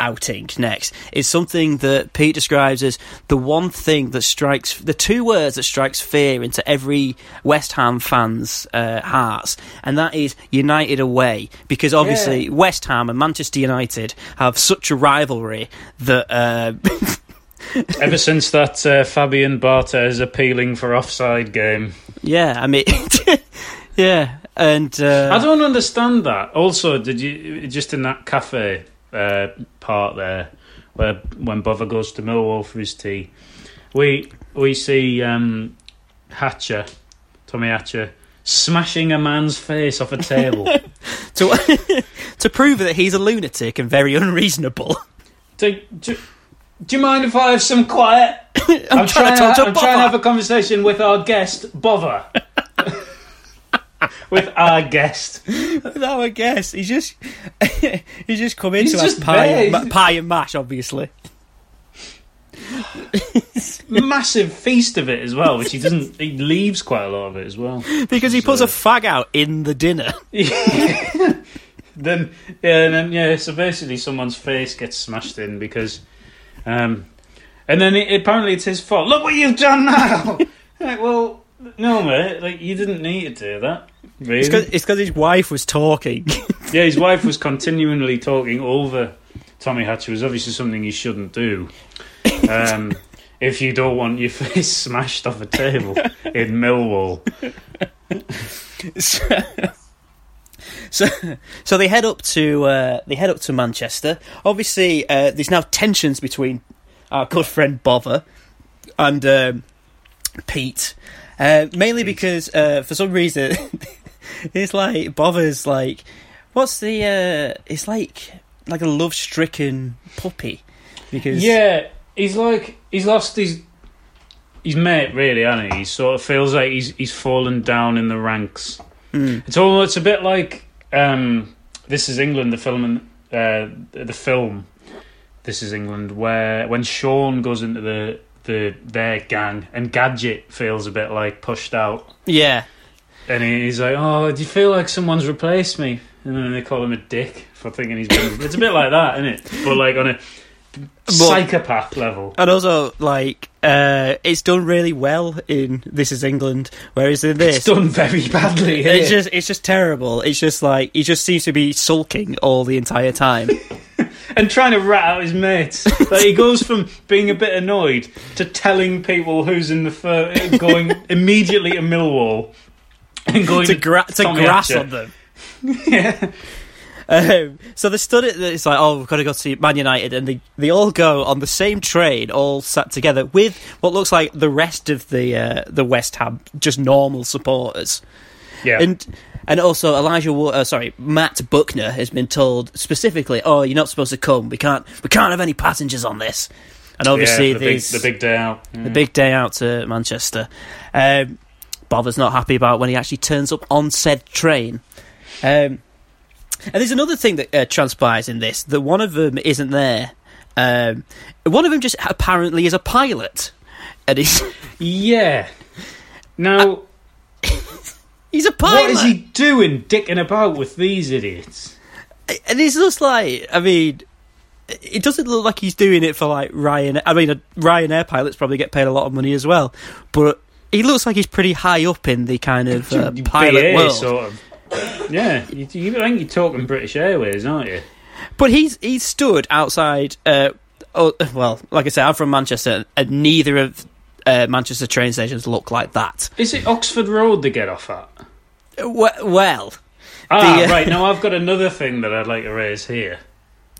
outing next is something that Pete describes as the one thing that strikes the two words that strikes fear into every West Ham fan's uh, hearts, and that is United away. Because obviously West Ham and Manchester United have such a rivalry that. Uh, Ever since that uh, Fabian Barthez appealing for offside game. Yeah, I mean, yeah, and uh, I don't understand that. Also, did you just in that cafe uh, part there where when Bovver goes to Millwall for his tea, we we see um, Hatcher, Tommy Hatcher, smashing a man's face off a table to to prove that he's a lunatic and very unreasonable. Do, do, do you mind if I have some quiet? I'm, trying to talk to I'm trying to Bovver. have a conversation with our guest, Bovver. with our guest. With our guest, he's just he's just come in He's to just pie and, ma- pie and mash, obviously. Massive feast of it as well, which he doesn't. He leaves quite a lot of it as well. Because he puts a fag out in the dinner. then yeah, and then yeah. So basically, someone's face gets smashed in because, um, and then it, apparently it's his fault. Look what you've done now. like, well, no, mate. Like you didn't need to do that. Really? It's because his wife was talking. yeah, his wife was continually talking over Tommy Hatcher. It was obviously something you shouldn't do. Um, if you don't want your face smashed off a table in Millwall. so, so, so they head up to uh, they head up to Manchester. Obviously, uh, there's now tensions between our good friend Bovver and um, Pete, uh, mainly because uh, for some reason it's like Bovver's like what's the uh, it's like like a love stricken puppy because Yeah, he's like he's lost his his mate, really, hasn't he? He sort of feels like he's he's fallen down in the ranks. Mm. It's almost it's a bit like um, This Is England, the film, and uh, the film. This is England, where when Sean goes into the the their gang and Gadget feels a bit like pushed out, yeah and he's like, "Oh, do you feel like someone's replaced me?" And then they call him a dick for thinking he's been. it's a bit like that, isn't it? But like on a psychopath level. And also, like, uh, it's done really well in This Is England, whereas in this, It's done very badly. Here. it's just it's just terrible. It's just like he just seems to be sulking all the entire time. and trying to rat out his mates. like he goes from being a bit annoyed to telling people who's in the fir- going immediately to Millwall and going to to, gra- to Tommy grass Hatcher. on them. Um, so they stood at it's like, oh, we've got to go see Man United, and they they all go on the same train, all sat together with what looks like the rest of the uh, the West Ham, just normal supporters. Yeah. and and also Elijah, uh, sorry, Matt Buckner has been told specifically, oh, you're not supposed to come. We can't we can't have any passengers on this. And obviously, yeah, the, big, the big day out. the big day out to Manchester. Um, Bovver's not happy about when he actually turns up on said train. Um, and there's another thing that uh, transpires in this that one of them isn't there. Um, one of them just apparently is a pilot, and he's Yeah. Now, he's a pilot. what is he doing, dicking about with these idiots? And it's just like, I mean, it doesn't look like he's doing it for like Ryan. I mean, uh, Ryanair pilots probably get paid a lot of money as well, but he looks like he's pretty high up in the kind of uh, pilot BA world. sort of yeah, you, you, I think you're talking British Airways, aren't you? But he's he's stood outside. Uh, oh, well, like I said, I'm from Manchester, and neither of uh, Manchester train stations look like that. Is it Oxford Road they get off at? Well, ah, the, uh... right. Now I've got another thing that I'd like to raise here.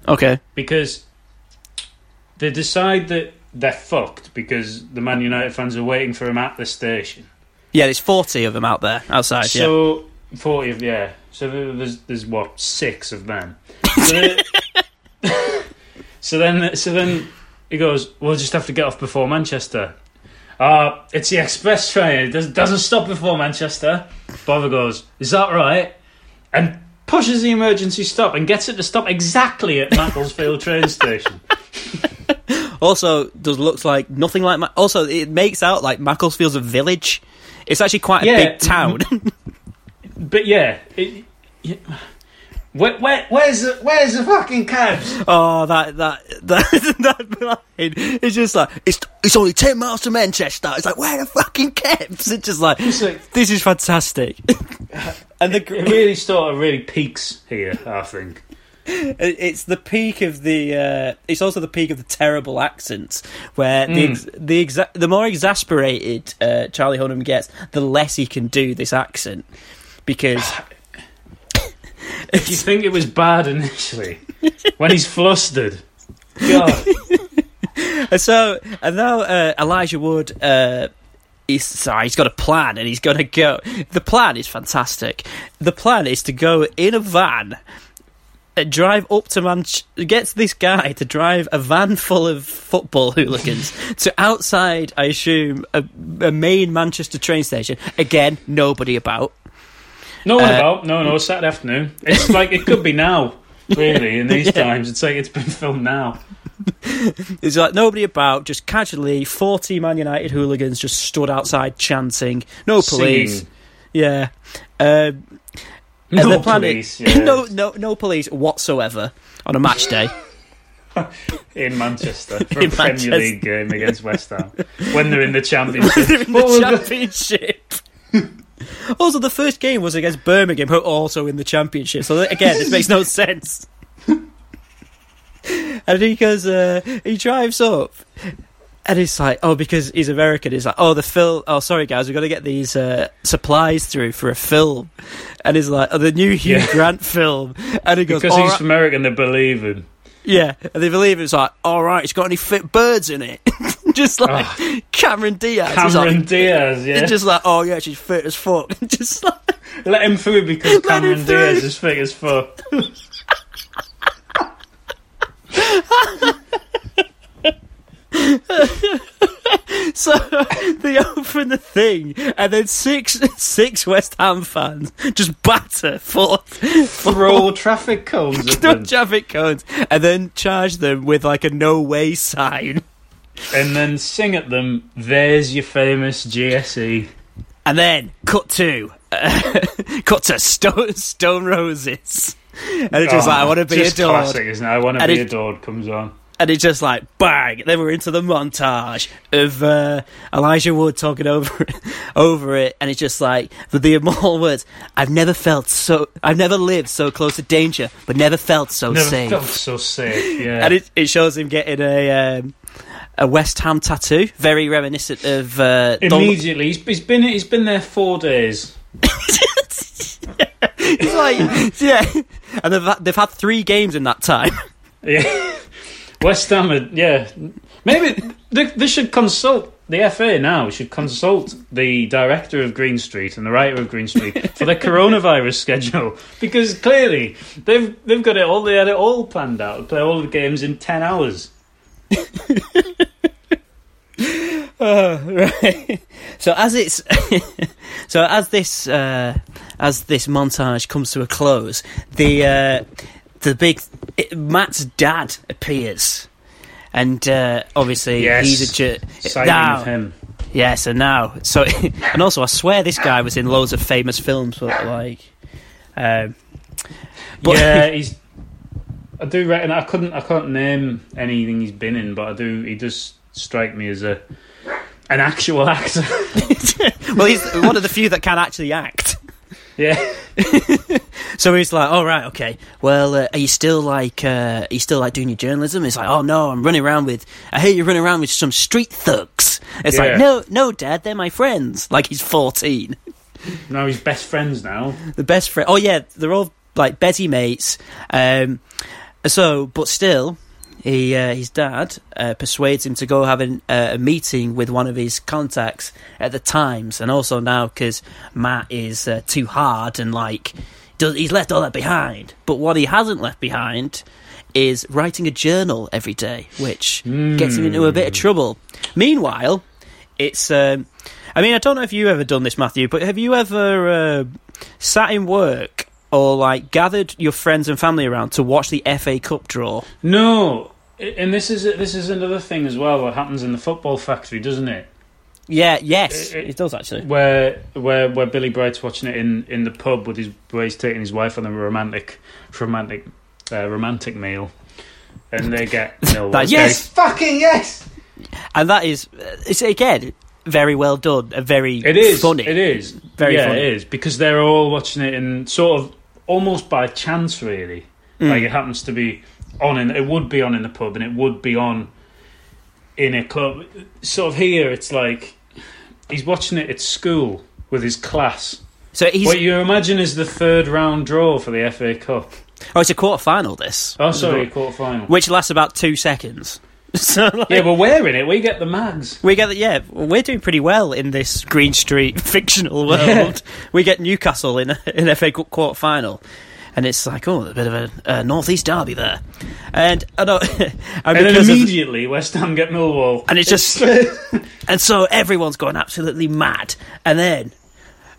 Okay, because they decide that they're fucked because the Man United fans are waiting for him at the station. Yeah, there's 40 of them out there outside. So yeah. 40th, yeah. So there's there's what six of them. So, they, so then so then he goes, "We'll just have to get off before Manchester." Uh, it's the express train. It doesn't, doesn't stop before Manchester. Bovver goes, "Is that right?" And pushes the emergency stop and gets it to stop exactly at Macclesfield train station. also, does looks like nothing like. Ma- also, it makes out like Macclesfield's a village. It's actually quite a yeah. big town. But yeah, it. Where, where, where's the where's the fucking cabs? oh, that that that that line. It's just like it's it's only ten miles to Manchester. It's like where the fucking cabs? It's just like like- this is fantastic. and the It really sort of really peaks here, I think. it's the peak of the. Uh, it's also the peak of the terrible accents, where the Mm. ex- the exa- the more exasperated uh, Charlie Hunnam gets, the less he can do this accent, because if you think it was bad initially when he's flustered? God, And so and now uh, Elijah Wood. Uh, He's, sorry, he's got a plan and he's going to go. The plan is fantastic. The plan is to go in a van and drive up to Manchester. Gets this guy to drive a van full of football hooligans to outside, I assume, a, a main Manchester train station. Again, nobody about. No one Uh, about. No, no. Saturday afternoon. It's like it could be now. Really, in these Yeah. times, it's like it's been filmed now. There's like nobody about, just casually, 40 Man United hooligans just stood outside chanting. No police. Singing. Yeah. Um, No police, yeah. no, no, no police whatsoever on a match day. in Manchester for In a Premier Manchester. League game against West Ham when they're in the Championship. In What the was the- championship. also, the first game was against Birmingham, who are also in the championship. So again, this makes no sense. and he goes, uh, he drives up, and it's like, oh, because he's American, he's like, oh, the film. Oh, sorry guys, we've got to get these uh, supplies through for a film. And he's like, oh, the new Hugh Yeah. Grant film. And he goes, because "All he's right." American, they believe him. Yeah, and they believe him. it's like, all right, it's got any fit birds in it? Just like ah. Cameron Diaz. Cameron like, Diaz, yeah. It's just like, oh yeah, she's fit as fuck. just like, Let him through because Cameron. Diaz is fit as fuck. so they open the thing, and then six six West Ham fans just batter for Throw traffic cones them. traffic cones, and then charge them with like a no way sign, and then sing at them, there's your famous GSE. and then cut to cut to Stone Stone Roses, and it's just Oh, like I want to be just adored. classic, isn't it? I want to be it- adored comes on. And it's just like bang. Then we're into the montage of uh, Elijah Wood talking over it, over it, and it's just like with the immortal words. I've never felt so. I've never lived so close to danger, but never felt so Never safe. felt so safe, yeah. And it, it shows him getting a um, a West Ham tattoo, very reminiscent of uh, Immediately, he's, he's been he's been there four days. It's like yeah, and they've had, they've had three games in that time. Yeah, West Ham. Yeah, maybe they, they should consult the FA now. Should consult the director of Green Street and the writer of Green Street for their coronavirus schedule because clearly they've they've got it all. They had it all planned out. Play all the games in ten hours. Oh, right. So as it's so as this uh, as this montage comes to a close, the uh, the big it, Matt's dad appears, and uh, obviously Yes. he's a ju- now. of him. Yeah, so now so and also I swear this guy was in loads of famous films, but like, um, but yeah, he's. I do reckon I couldn't. I can't name anything he's been in, but I do. He does strike me as a an actual actor. well, he's one of the few that can actually act. yeah. So he's like, "All right, okay. Well, uh, are you still like, uh, are you still like doing your journalism?" He's like, "Oh no, I'm running around with. I hear you're running around with some street thugs." It's Yeah. like, "No, no, Dad, they're my friends." Like he's 14, No, he's best friends now. the best friend. Oh yeah, they're all like Betty mates. Um, so, but still, he uh, his dad uh, persuades him to go have an, uh, a meeting with one of his contacts at the Times, and also now because Matt is uh, too hard and like does, he's left all that behind. But what he hasn't left behind is writing a journal every day, which gets him into a bit of trouble. Meanwhile, it's. Um, I mean, I don't know if you've ever done this, Matthew, but have you ever uh, sat in work or like gathered your friends and family around to watch the FA Cup draw? No, and this is this is another thing as well. that happens in the football factory, doesn't it? Yeah, yes, It- it, does actually. Where where where Billy Bright's watching it in, in the pub with his where he's taking his wife on a romantic romantic uh, romantic meal, and they get Millwall. That- yes! fucking yes. And that is, uh, it's again very well done, and very It is funny. It is Very yeah, funny. it is because they're all watching it in sort of almost by chance, really. Mm. Like it happens to be on in it would be on in the pub and it would be on in a club. Sort of here, it's like he's watching it at school with his class. So he's what you imagine is the third round draw for the FA Cup. oh, it's a quarter final. This Oh, sorry, a quarter final. which lasts about two seconds. So like, Yeah, we're wearing it. We get the mags. we get the, yeah, we're doing pretty well in this Green Street fictional world. we get Newcastle in in FA Cup quarter final. And it's like, oh, a bit of a uh, northeast derby there, and I know, and, And then because of- immediately West Ham get Millwall. and it's just, and so everyone's going absolutely mad. And then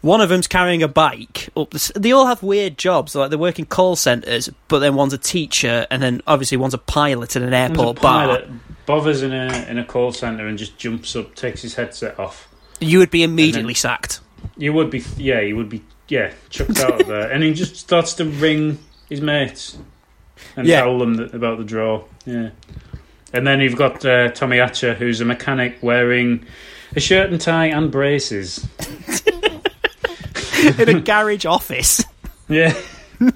one of them's carrying a bike up. The, they all have weird jobs, like they work in call centres, but then one's a teacher, and then obviously one's a pilot in an a airport bar. pilot bothers in a in a call centre and just jumps up, takes his headset off. You would be immediately sacked. You would be, yeah, you would be, yeah, chucked out of there, and he just starts to ring his mates and Yeah. tell them that, about the draw. Yeah, and then you've got uh, Tommy Hatcher, who's a mechanic wearing a shirt and tie and braces. in a garage office. Yeah.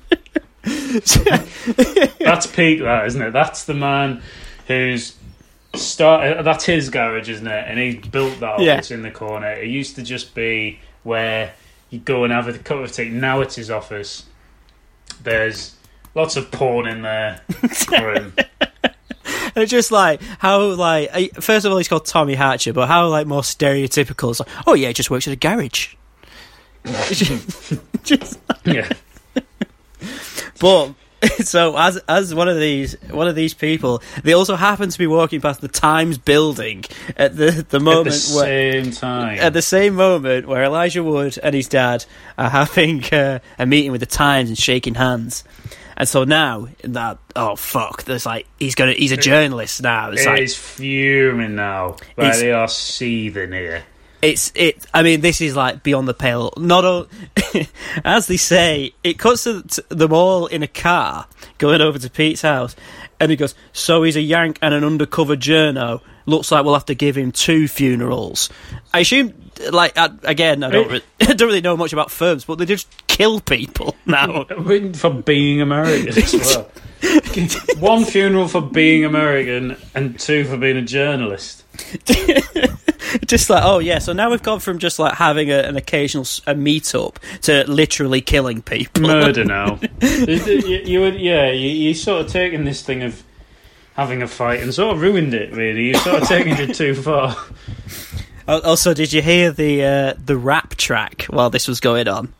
that's peak, that isn't it? That's the man who's started. uh, That's his garage, isn't it? And he built that Yeah. office in the corner. It used to just be where you go and have a cup of tea. Now it's his office. There's lots of porn in there for. And it's just like how like uh, first of all he's called Tommy Hatcher, but how like more stereotypical. It's like, oh yeah, he just works at a garage. just, yeah. But so as as one of these one of these people, they also happen to be walking past the Times building at the the moment At the where same time. at the same moment where Elijah Wood and his dad are having uh, a meeting with the Times and shaking hands. And so now that oh fuck, there's like he's gonna he's a journalist now. It's like He's fuming now. Like they are seething here. It's it. I mean, this is like beyond the pale. Not all, as they say, it cuts them all in a car going over to Pete's house, and he goes, "So he's a Yank and an undercover journo. Looks like we'll have to give him two funerals." I assume, like I, again, I don't, re- I don't really know much about firms, but they just kill people now. For being American as well. One funeral for being American and two for being a journalist. just like, oh yeah, so now we've gone from just like having a, an occasional s- a meetup to literally killing people. Murder now. you, you, you would, yeah, you, you sort of taking this thing of having a fight and sort of ruined it. Really, you sort of taking it too far. Al- Also, did you hear the uh, the rap track while this was going on?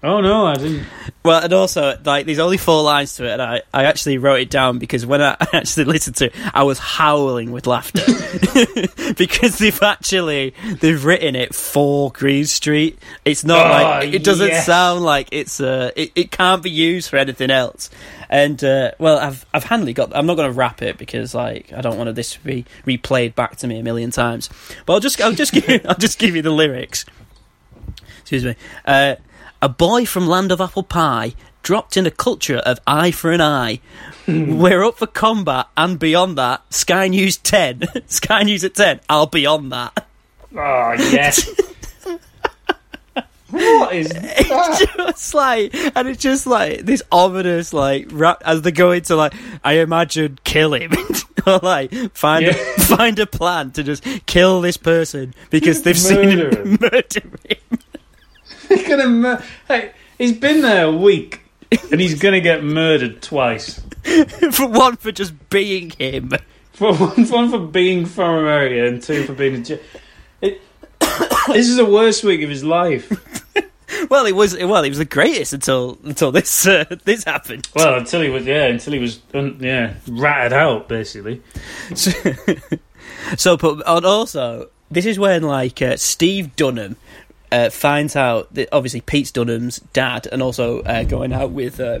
Oh no, I didn't. Well, and also, like, there's only four lines to it, and I, I actually wrote it down because when I actually listened to it, I was howling with laughter because they've actually they've written it for Green Street. It's not Oh, like it doesn't yes. sound like it's uh it, it can't be used for anything else. And uh, well, I've I've handily got. I'm not going to rap it because like I don't want this to be replayed back to me a million times. But I'll just I'll just give I'll just give you the lyrics. Excuse me. Uh, a boy from land of apple pie dropped in a culture of eye for an eye. Hmm. We're up for combat and beyond that. Sky News 10. Sky News at 10. I'll be on that. Oh yes. what is It's just like, and it's just like this ominous, like, rap, as they go into, like, I imagine kill him. or, like, find, a, find a plan to just kill this person because they've seen him Murder him. He's gonna. Mur- hey, he's been there a week, and he's gonna get murdered twice. for one, for just being him. For one, one for being from America, and two for being a. Ju- it, this is the worst week of his life. Well, it was well, it was the greatest until until this uh, this happened. Well, until he was yeah, until he was un, yeah ratted out basically. So, so but and also this is when like uh, Steve Dunham uh, finds out that obviously Pete's Dunham's dad, and also uh, going out with uh,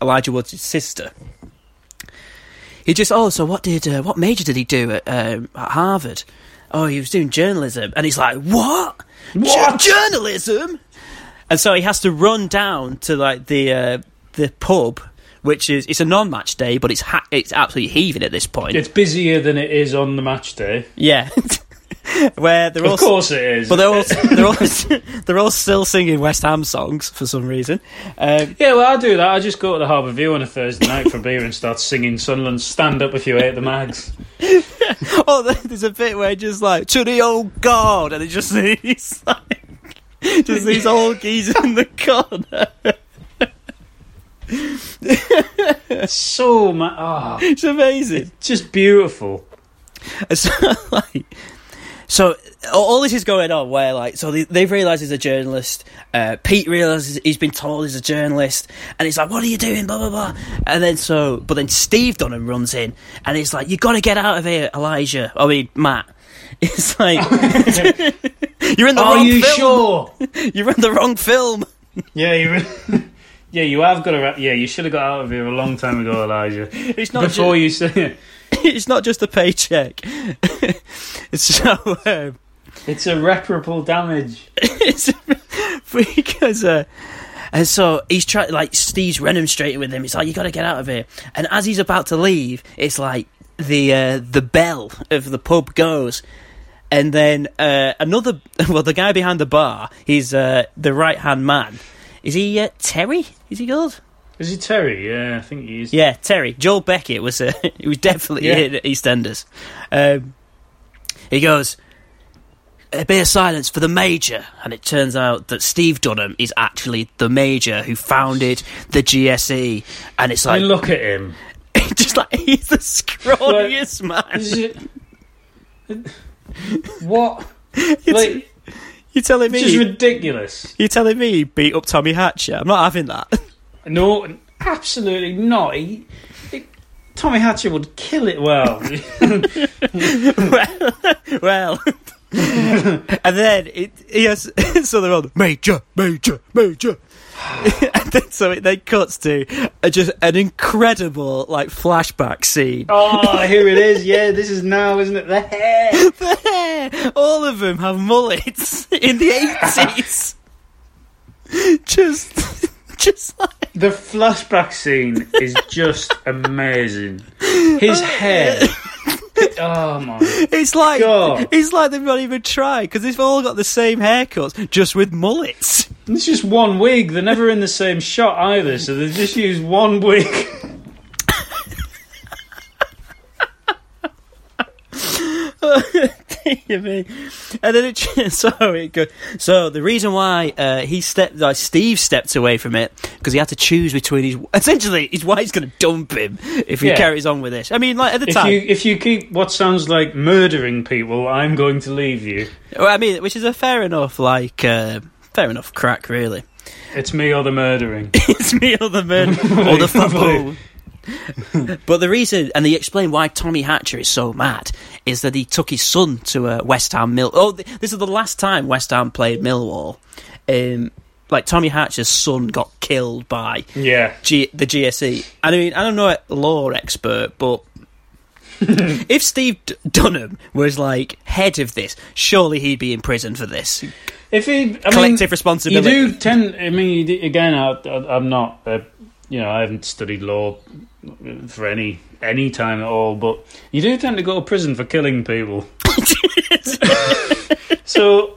Elijah Woods' sister. He just oh, so what did uh, what major did he do at, um, at Harvard? Oh, he was doing journalism, and he's like, what? What? Ju- journalism? And so he has to run down to like the uh, the pub, which is it's a non-match day, but it's ha- it's absolutely heaving at this point. It's busier than it is on the match day. Yeah. where they're all Of course it is. but they're all they're all they're all still singing West Ham songs for some reason. Um, Yeah, well, I do that. I just go to the Harbour View on a Thursday night for beer and start singing Sunderland Stand Up If You Hate the Mags. oh, there's a bit where just like to the old god, and it just these like just these old geezers in the corner. so, ma- oh, It's amazing. just beautiful. So, like, so all this is going on where, like, so they, they've realised he's a journalist. Uh, Pete realises he's been told he's a journalist, and he's like, "What are you doing?" Blah blah blah. And then so, but then Steve Dunham runs in, and he's like, "You got to get out of here, Elijah." I mean, Matt. It's like you're in the Are wrong you film. sure? You're in the wrong film. Yeah, you. Yeah, you have got to. Yeah, you should have got out of here a long time ago, Elijah. It's not Before ju- you say it. it's not just a paycheck. so um, It's irreparable damage. it's because uh, and so he's trying like Steve's remonstrating with him. He's like, "You got to get out of here." And as he's about to leave, it's like the uh, the bell of the pub goes. And then uh, another, well, the guy behind the bar, he's uh, the right hand man. Is he uh, Terry? Is he called? Is he Terry? Yeah, I think he is. Yeah, Terry. Joel Beckett was uh, he was definitely Yeah. in EastEnders. Um, he goes, a bit of silence for the major, and it turns out that Steve Dunham is actually the major who founded the GSE, and it's I like mean, look at him. just like he's the scrawniest Is man. it- what? You're, Like, you're telling it's me just ridiculous. you're telling me he beat up Tommy Hatcher? I'm not having that. No, absolutely not. He, he- Tommy Hatcher would kill it well. well. and then it, he has so they're on major, major, major, and then so it then cuts to a, just an incredible like flashback scene. oh, here it is. Yeah, this is now, isn't it? The hair. The hair, all of them have mullets in the eighties. just, just like The flashback scene is just amazing. His oh, hair. Oh my. it's like God. it's like they've not even tried because they've all got the same haircuts, just with mullets. It's just one wig. They're never in the same shot either, so they just use one wig. you mean? And then it so it go, so the reason why uh, he stepped like Steve stepped away from it because he had to choose between his essentially his wife's going to dump him if he Yeah. carries on with this. I mean, like at the If time, you if you keep what sounds like murdering people, I'm going to leave you. well, I mean, which is a fair enough like uh, fair enough crack really. It's me or the murdering. it's me or the man or the football. but the reason, and they explain why Tommy Hatcher is so mad, is that he took his son to a West Ham Mill. Oh, th- this is the last time West Ham played Millwall. Um, like Tommy Hatcher's son got killed by Yeah. G- the GSE. And I mean, I'm not know a law expert, but if Steve D- Dunham was like head of this, surely he'd be in prison for this. If he I Collective mean, responsibility. You do tend. I mean, again, I, I, I'm not. Uh, you know, I haven't studied law for any any time at all, but you do tend to go to prison for killing people. so,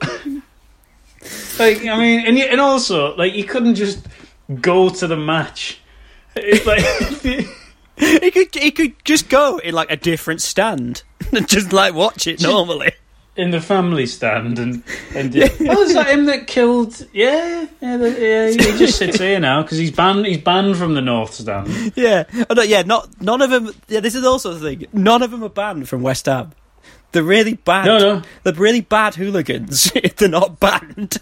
like, I mean, and you, and also, like, you couldn't just go to the match. It's like. He could he could just go in like a different stand and just like watch it normally. In the family stand and and oh, is that him that killed? Yeah, yeah, the, yeah. He just sits here now because he's banned. He's banned from the north stand. Yeah, oh, no, yeah. Not none of them. Yeah, this is also the thing. None of them are banned from West Ham. They're really bad. No, no. They're really bad hooligans. if they're not banned.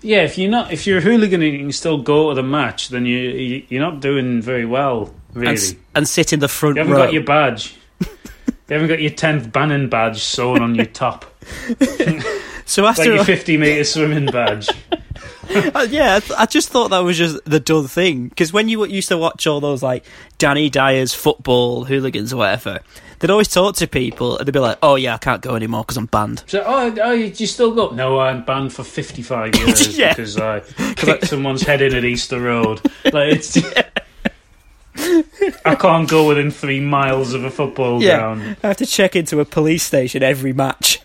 Yeah, if you're not, if you're a hooligan and you can still go to the match, then you, you you're not doing very well, really. And, and sit in the front you haven't row. got your badge. You haven't got your tenth Bannon badge sewn on your top, so like after, your fifty meter swimming badge. Uh, yeah, I, just thought that was just the done thing because when you used to watch all those like Danny Dyer's football hooligans or whatever, they'd always talk to people and they'd be like, "Oh yeah, I can't go anymore because I'm banned." So, oh, oh, you you still go? No, I'm banned for 55 years Yeah. because I kicked someone's head in at Easter Road. Like it's, I can't go within three miles of a football Yeah, ground. I have to check into a police station every match.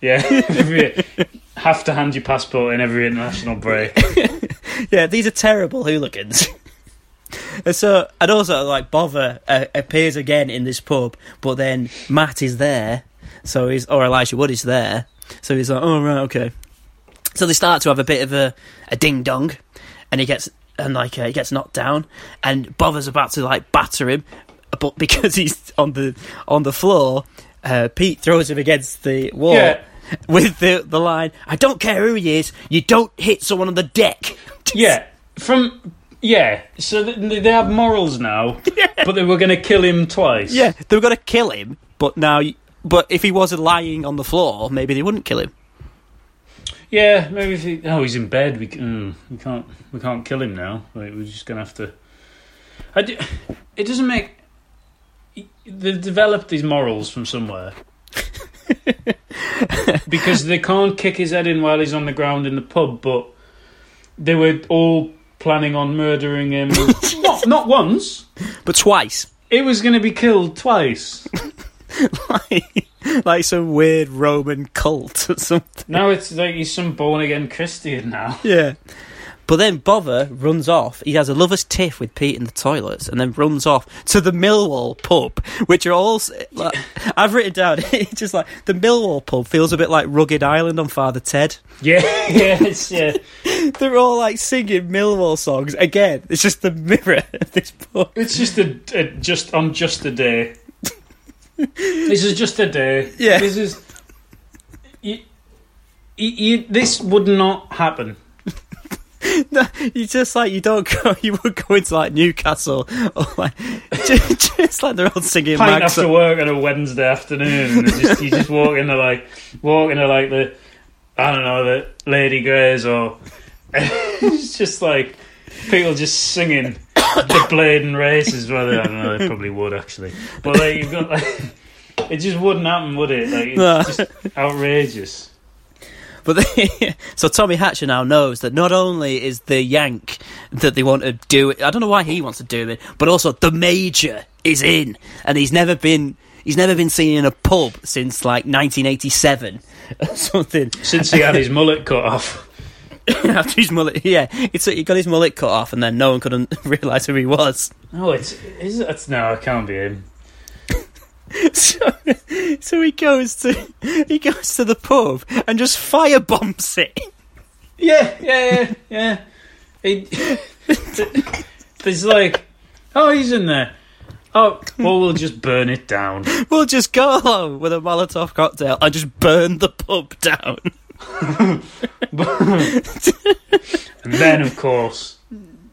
Yeah, have to hand your passport in every international break. yeah, these are terrible hooligans. and so, and also, like, Bovver uh, appears again in this pub, but then Matt is there, so he's, or Elijah Wood is there, so he's like, oh, right, okay. So they start to have a bit of a, a ding dong, and he gets, and like, uh, he gets knocked down, and Bovver's about to, like, batter him, but because he's on the, on the floor, uh, Pete throws him against the wall. Yeah. With the the line, I don't care who he is, you don't hit someone on the deck. Yeah, from yeah. So th- they have morals now, yeah. but they were going to kill him twice. Yeah, they were going to kill him, but now, but if he wasn't lying on the floor, maybe they wouldn't kill him. Yeah, maybe if he, oh he's in bed, we, can, mm, we can't we can't kill him now. Like, we're just gonna have to. I do, it doesn't make. They've developed these morals from somewhere. because they can't kick his head in while he's on the ground in the pub, but they were all planning on murdering him. not not once, but twice. It was going to be killed twice. like, like some weird Roman cult or something. Now it's like he's some born again Christian now. Yeah. But then Bovver runs off. He has a lover's tiff with Pete in the toilets, and then runs off to the Millwall pub, which are all. Like, I've written down. It's just like the Millwall pub feels a bit like Rugged Island on Father Ted. Yeah, yeah, yeah. They're all like singing Millwall songs again. It's just the mirror of this pub. It's just a, a just on just a day. This is just a day. Yeah. This is. You, you, you, this would not happen. No, you just like you don't go. You would go into like Newcastle or like just, just like they're all singing. Pint Max after work on a Wednesday afternoon, just, you just walk into like walk into like the I don't know the Lady Greys or it's just like people just singing the Blaydon races. Well, I don't know, they probably would actually, but like you've got like it just wouldn't happen, would it? Like it's No. just outrageous. But they, so Tommy Hatcher now knows that not only is the Yank that they want to do it, I don't know why he wants to do it, but also the Major is in, and he's never been he's never been seen in a pub since like 1987 or something. Since he had his mullet cut off. After his mullet, yeah, it's he got his mullet cut off, and then no one couldn't realise who he was. Oh, it's is it? It's, no, it can't be him. So, so he goes to he goes to the pub and just firebombs it. Yeah, yeah, yeah, yeah. He, there's like, oh, he's in there. Oh, well, we'll just burn it down. We'll just go along with a Molotov cocktail and just burn the pub down. And then, of course,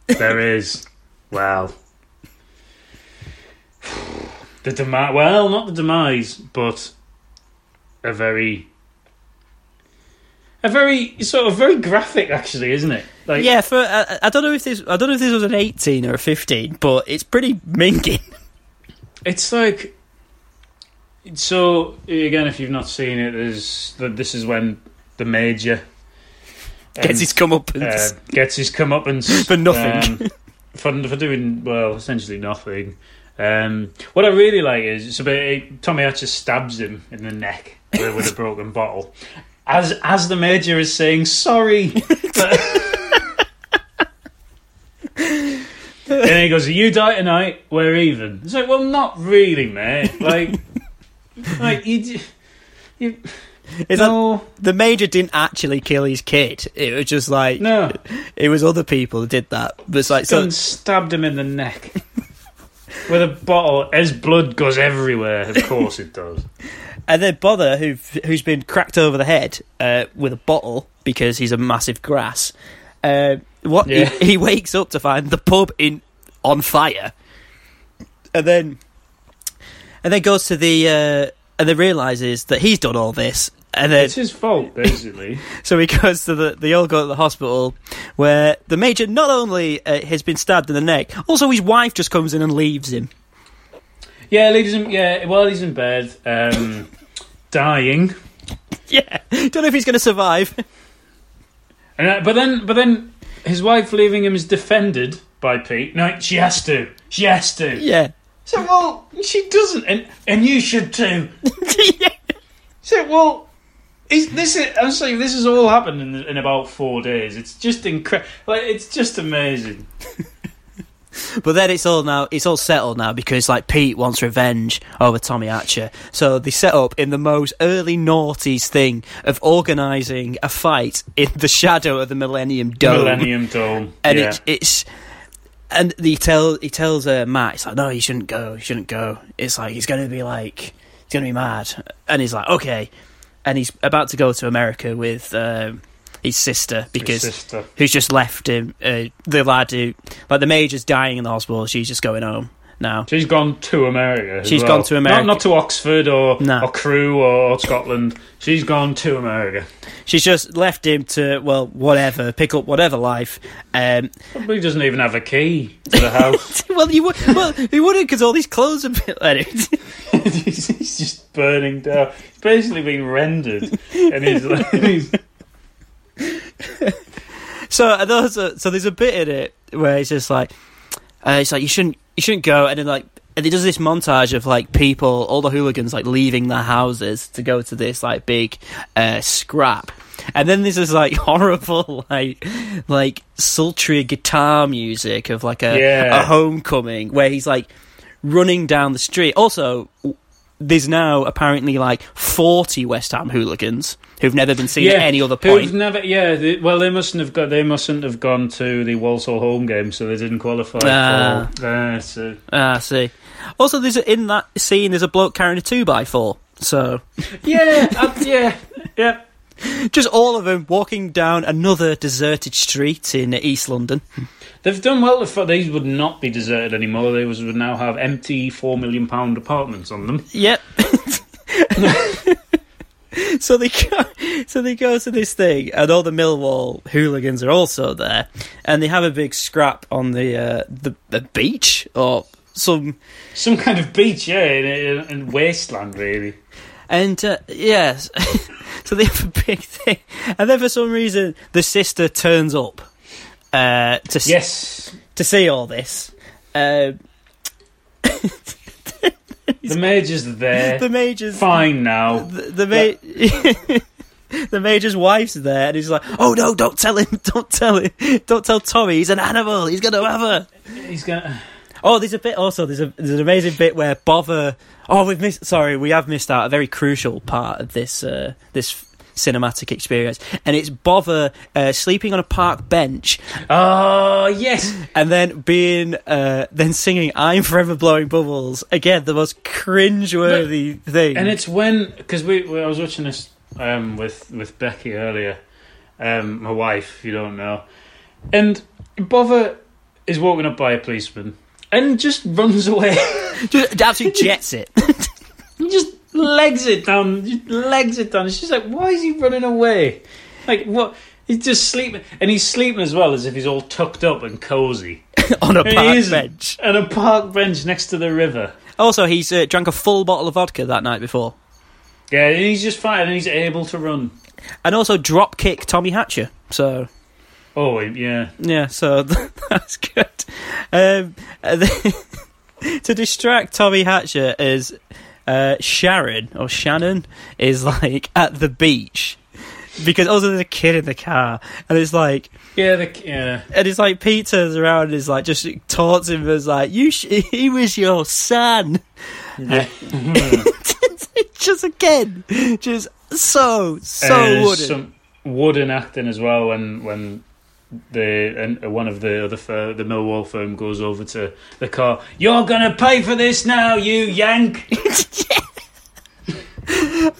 there is, well, the demise. Well, not the demise, but a very, a very sort of very graphic, actually, isn't it? Like, yeah, for I, I don't know if this I don't know if this was an eighteen or a fifteen, but it's pretty minging. It's like so again. If you've not seen it, there's this is when the major Gets his comeuppance. uh, gets his comeuppance For nothing. um, for for doing well, essentially nothing. Um, what I really like is it's about Tommy Hatcher stabs him in the neck with, with a broken bottle, as as the major is saying sorry. and he goes, "You die tonight, we're even." It's like, well, not really, mate. Like, like you, you. It's No. like, the major didn't actually kill his kid. It was just like No. it was other people who did that. But it's like Gun so stabbed him in the neck with a bottle. His blood goes everywhere. Of course it does. And then Bovver, who who's been cracked over the head uh, with a bottle because he's a massive grass. Uh, what Yeah. he, he wakes up to find the pub in on fire, and then and then goes to the uh, and then realizes that he's done all this, and then It's his fault, basically. so he goes to the they all go to the hospital where the major not only uh, has been stabbed in the neck, also his wife just comes in and leaves him. yeah, leaves him. Yeah, while he's in bed, um, dying. Yeah, don't know if he's going to survive. And, uh, but then, but then, his wife leaving him is defended by Pete. No, she has to. She has to. Yeah. So well, she doesn't, and and you should too. So well, Is, this is, I'm saying this has all happened in, in about four days. It's just incredible. Like it's just amazing. But then it's all now it's all settled now because like Pete wants revenge over Tommy Hatcher. So they set up in the most early noughties thing of organising a fight in the shadow of the Millennium Dome. Millennium Dome. And yeah. it, it's and he tell he tells uh, Matt, it's like, no, you shouldn't go, you shouldn't go. It's like he's going to be like he's going to be mad, and he's like, okay, and he's about to go to America with. Um, his sister because sister. who's just left him uh, the lad who like the major's dying in the hospital she's just going home now She's gone to America. She's well. gone to America. Not, not to Oxford or, No. or Crewe or Scotland. She's gone to America. she's just left him to well whatever pick up whatever life um Probably doesn't even have a key to the house. well you would well he wouldn't because all these clothes are bit anyway. he's, he's just burning down. He's basically being rendered. And he's like, he's, So those are, so there's a bit in it where it's just like uh, it's like you shouldn't you shouldn't go and then like and he does this montage of like people all the hooligans like leaving their houses to go to this like big uh, scrap and then there's this like horrible like like sultry guitar music of like a, Yeah. a homecoming where he's like running down the street also there's now apparently like 40 West Ham hooligans who've never been seen at any other point Who've never, yeah. They, well, they mustn't have got. They mustn't have gone to the Walsall home game, so they didn't qualify. Ah. for, uh, so. Ah, I see. Also, there's a, in that scene there's a bloke carrying a two by four. So Yeah, uh, yeah, yeah. just all of them walking down another deserted street in East London. They've done well. These would not be deserted anymore. They would now have empty four million pound apartments on them. Yep. so they go, so they go to this thing, and all the Millwall hooligans are also there, and they have a big scrap on the uh, the, the beach or some Some kind of beach, yeah, in, in, in wasteland, really. And uh, yes, so they have a big thing, and then for some reason the sister turns up uh, to s- Yes, to see all this. Uh, the major's there. the major's Fine now. the, the ma- the major's wife's there, and he's like, "Oh no, don't tell him! Don't tell him! Don't tell Tommy! He's an animal! He's gonna have her!" He's gonna. Oh, there's a bit also. There's a there's an amazing bit where Bovver. Oh, we've missed. Sorry, we have missed out a very crucial part of this uh, this cinematic experience, and it's Bovver uh, sleeping on a park bench Oh yes, and then being uh, then singing "I'm Forever Blowing Bubbles." Again, the most cringe-worthy thing. and it's when because we, we I was watching this um, with with Becky earlier, um, my wife. If you don't know, and Bovver is walking up by a policeman and just runs away. just absolutely jets it. he just legs it down. Just legs it down. It's just like, why is he running away? Like what? He's just sleeping, and he's sleeping as well as if he's all tucked up and cozy on a And park bench. on a park bench next to the river. Also, he's uh, drank a full bottle of vodka that night before, Yeah, and he's just fine, and he's able to run. and also drop kick Tommy Hatcher. So Oh yeah, yeah, so that's good. Um, to distract Tommy Hatcher is uh, Sharon or Shannon is like at the beach because also there's a kid in the car, and it's like. yeah, the, yeah. And it's like Pete turns around and is like just taunts him as like you. Sh- he was your son. Yeah. just again, just so so wooden. some wooden acting as well when when the and one of the other fir- the Millwall firm goes over to the car. You're gonna pay for this now, you yank.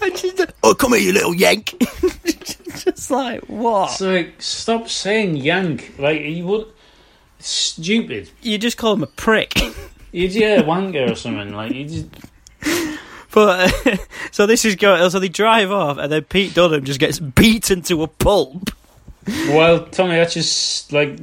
And she's like, oh, come here, you little yank. just like what? It's like stop saying yank. Like you would. Stupid. You just call him a prick. You yeah, wanker or something. Like you just. But uh, so this is going. So they drive off, and then Pete Dunham just gets beaten to a pulp. Well, Tommy Hatcher's like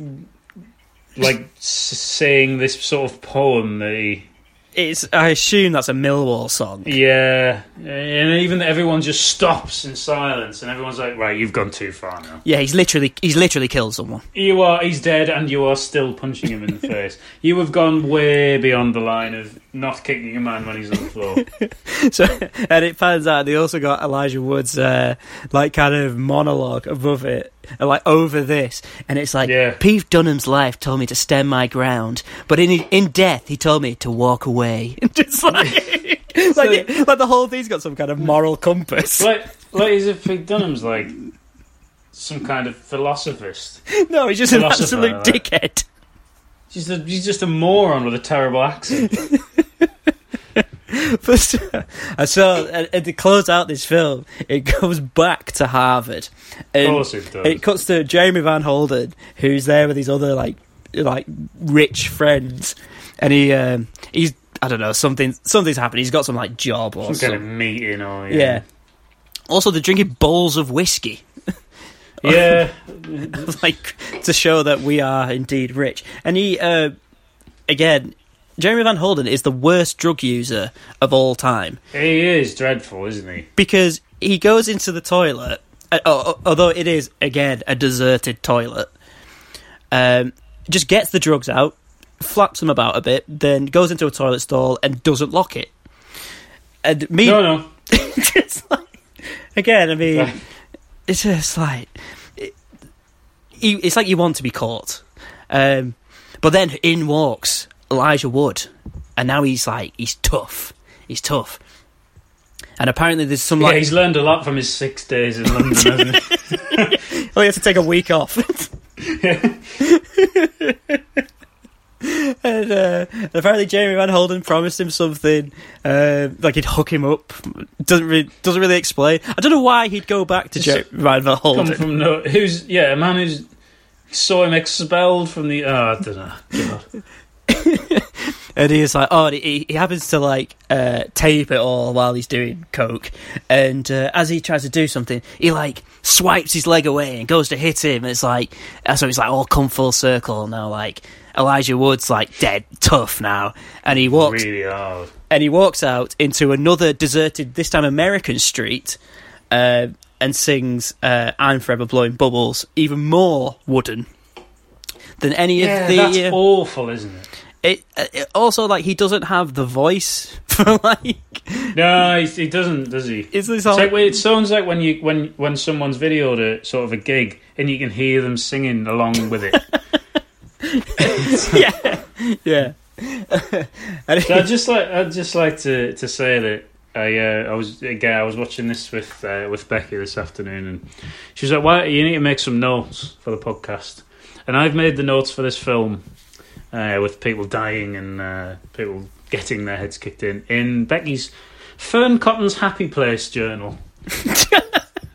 like saying this sort of poem that he it's. I assume that's a Millwall song. Yeah, and even everyone just stops in silence, and everyone's like, "Right, you've gone too far now. Yeah, he's literally he's literally killed someone. You are, he's dead, and you are still punching him in the face. You have gone way beyond the line of not kicking a man when he's on the floor." So, and it pans out they also got Elijah Wood's uh, like kind of monologue above it, uh, like over this, and it's like Yeah. Pete Dunham's life told me to stand my ground, but in in death he told me to walk away. Just like like, the, like the whole thing's got some kind of moral compass. like, like as if Pete Dunham's like some kind of philosophist. no, he's just an absolute like. dickhead. He's, a, he's just a moron with a terrible accent. But, and so, and, and to close out this film, it goes back to Harvard. And course it does. It cuts to Jeremy Van Holden, who's there with his other like like rich friends, and he um, he's I don't know something something's happened. He's got some like job or Some kind of meeting or Yeah. yeah. Also, they're drinking bowls of whiskey. Yeah. like to show that we are indeed rich. And he, uh, again, Jeremy Van Holden is the worst drug user of all time. He is dreadful, isn't he? because he goes into the toilet, uh, although it is again a deserted toilet. Um, just gets the drugs out, flaps them about a bit, then goes into a toilet stall and doesn't lock it. And me, No, no. just like, again, I mean, it's just like it, it's like you want to be caught. Um, but then in walks Elijah Wood, and now he's like he's tough. He's tough. And apparently, there's some Yeah, like he's learned a lot from his six days in London, hasn't he? Oh, you have to take a week off. and uh, apparently, Jamie Van Holden promised him something, uh, like he'd hook him up. Doesn't really, doesn't really explain. I don't know why he'd go back to Jamie Van Come Holden. from no, who's yeah, a man who's saw him expelled from the. Oh, I don't know. God. and he's like, oh, he, he happens to like uh, tape it all while he's doing coke, and uh, as he tries to do something, he like swipes his leg away and goes to hit him. And It's like so it's like all come full circle now. Like Elijah Wood's like dead tough now, and he walks Really hard. and he walks out into another deserted, this time American street, uh, and sings uh, "I'm Forever Blowing Bubbles," even more wooden than any Yeah, of the. that's uh, awful, isn't it? it, uh, it also like he doesn't have the voice for like No, he, he doesn't, does he? It's like, it sounds like when you when when someone's videoed a sort of a gig and you can hear them singing along with it. yeah yeah So I'd just like I'd just like to, to say that I uh, I was again I was watching this with uh, with Becky this afternoon and she was like, "Why you need to make some notes for the podcast?" And I've made the notes for this film uh, with people dying and uh, people getting their heads kicked in in Becky's Fearne Cotton's Happy Place journal,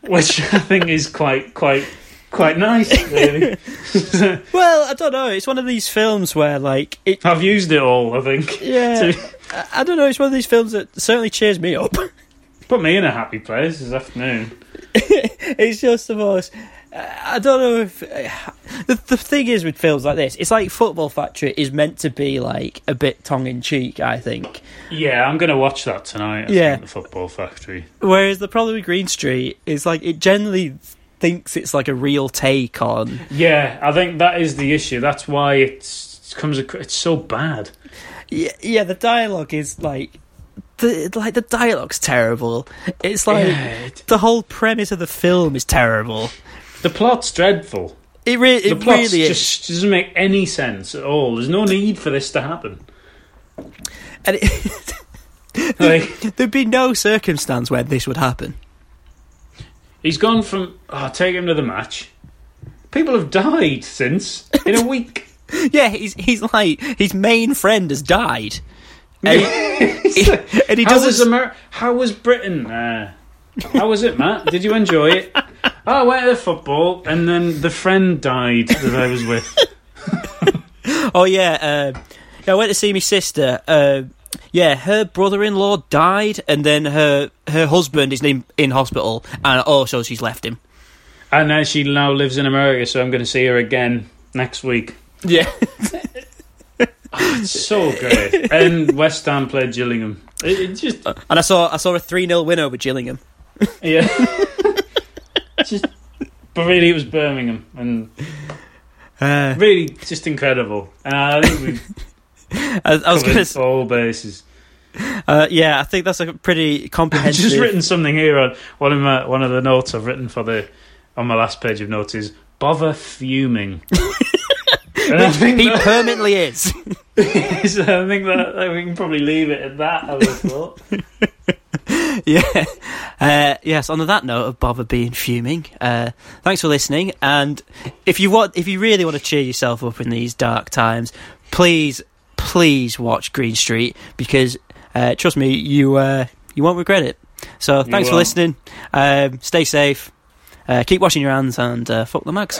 which I think is quite quite quite nice. Really, well, I don't know. It's one of these films where like it. I've used it all. I think. Yeah, To I, I don't know. It's one of these films that certainly cheers me up. put me in a happy place this afternoon. it's just the most. I don't know if uh, the the thing is with films like this, it's like Football Factory is meant to be like a bit tongue in cheek. I think. Yeah, I'm going to watch that tonight. I Yeah. think, the Football Factory. Whereas the problem with Green Street is like it generally thinks it's like a real take on. Yeah, I think that is the issue. That's why it's it comes. It's so bad. Yeah, yeah. The dialogue is like. The, like the dialogue's terrible. It's like Yeah, the whole premise of the film is terrible. The plot's dreadful. It, re- The it plot really is. just doesn't make any sense at all. There's no need for this to happen. And it, Like there'd be no circumstance where this would happen. he's gone from oh, take him to the match. People have died since in a week. Yeah, he's he's like his main friend has died, and he, and he how was doesn't. Amer- How was Britain? Uh, how was it, Matt? Did you enjoy it? Oh, I went to the football, and then the friend died that I was with. Oh yeah, uh, yeah, I went to see my sister. Uh, yeah, her brother-in-law died, and then her her husband is in in hospital, and also she's left him. And now she now lives in America, so I'm going to see her again next week. Yeah. Oh, it's so good. and West Ham played Gillingham. It, it just and I saw I saw a three 0 win over Gillingham. Yeah. Just, but really, it was Birmingham, and uh, really just incredible. And I think we. I, I was going to all bases. Uh, yeah, I think that's a pretty comprehensive. I've just written something here on one of my one of the notes I've written for the on my last page of notes is Bovver fuming. He that, permanently is. so I think that we can probably leave it at that. I would have thought. yeah. Uh, yes. On that note of Bovver being fuming, uh, thanks for listening. And if you want, if you really want to cheer yourself up in these dark times, please, please watch Green Street because uh, trust me, you uh, you won't regret it. So thanks for listening. Um, stay safe. Uh, keep washing your hands and uh, fuck the mugs.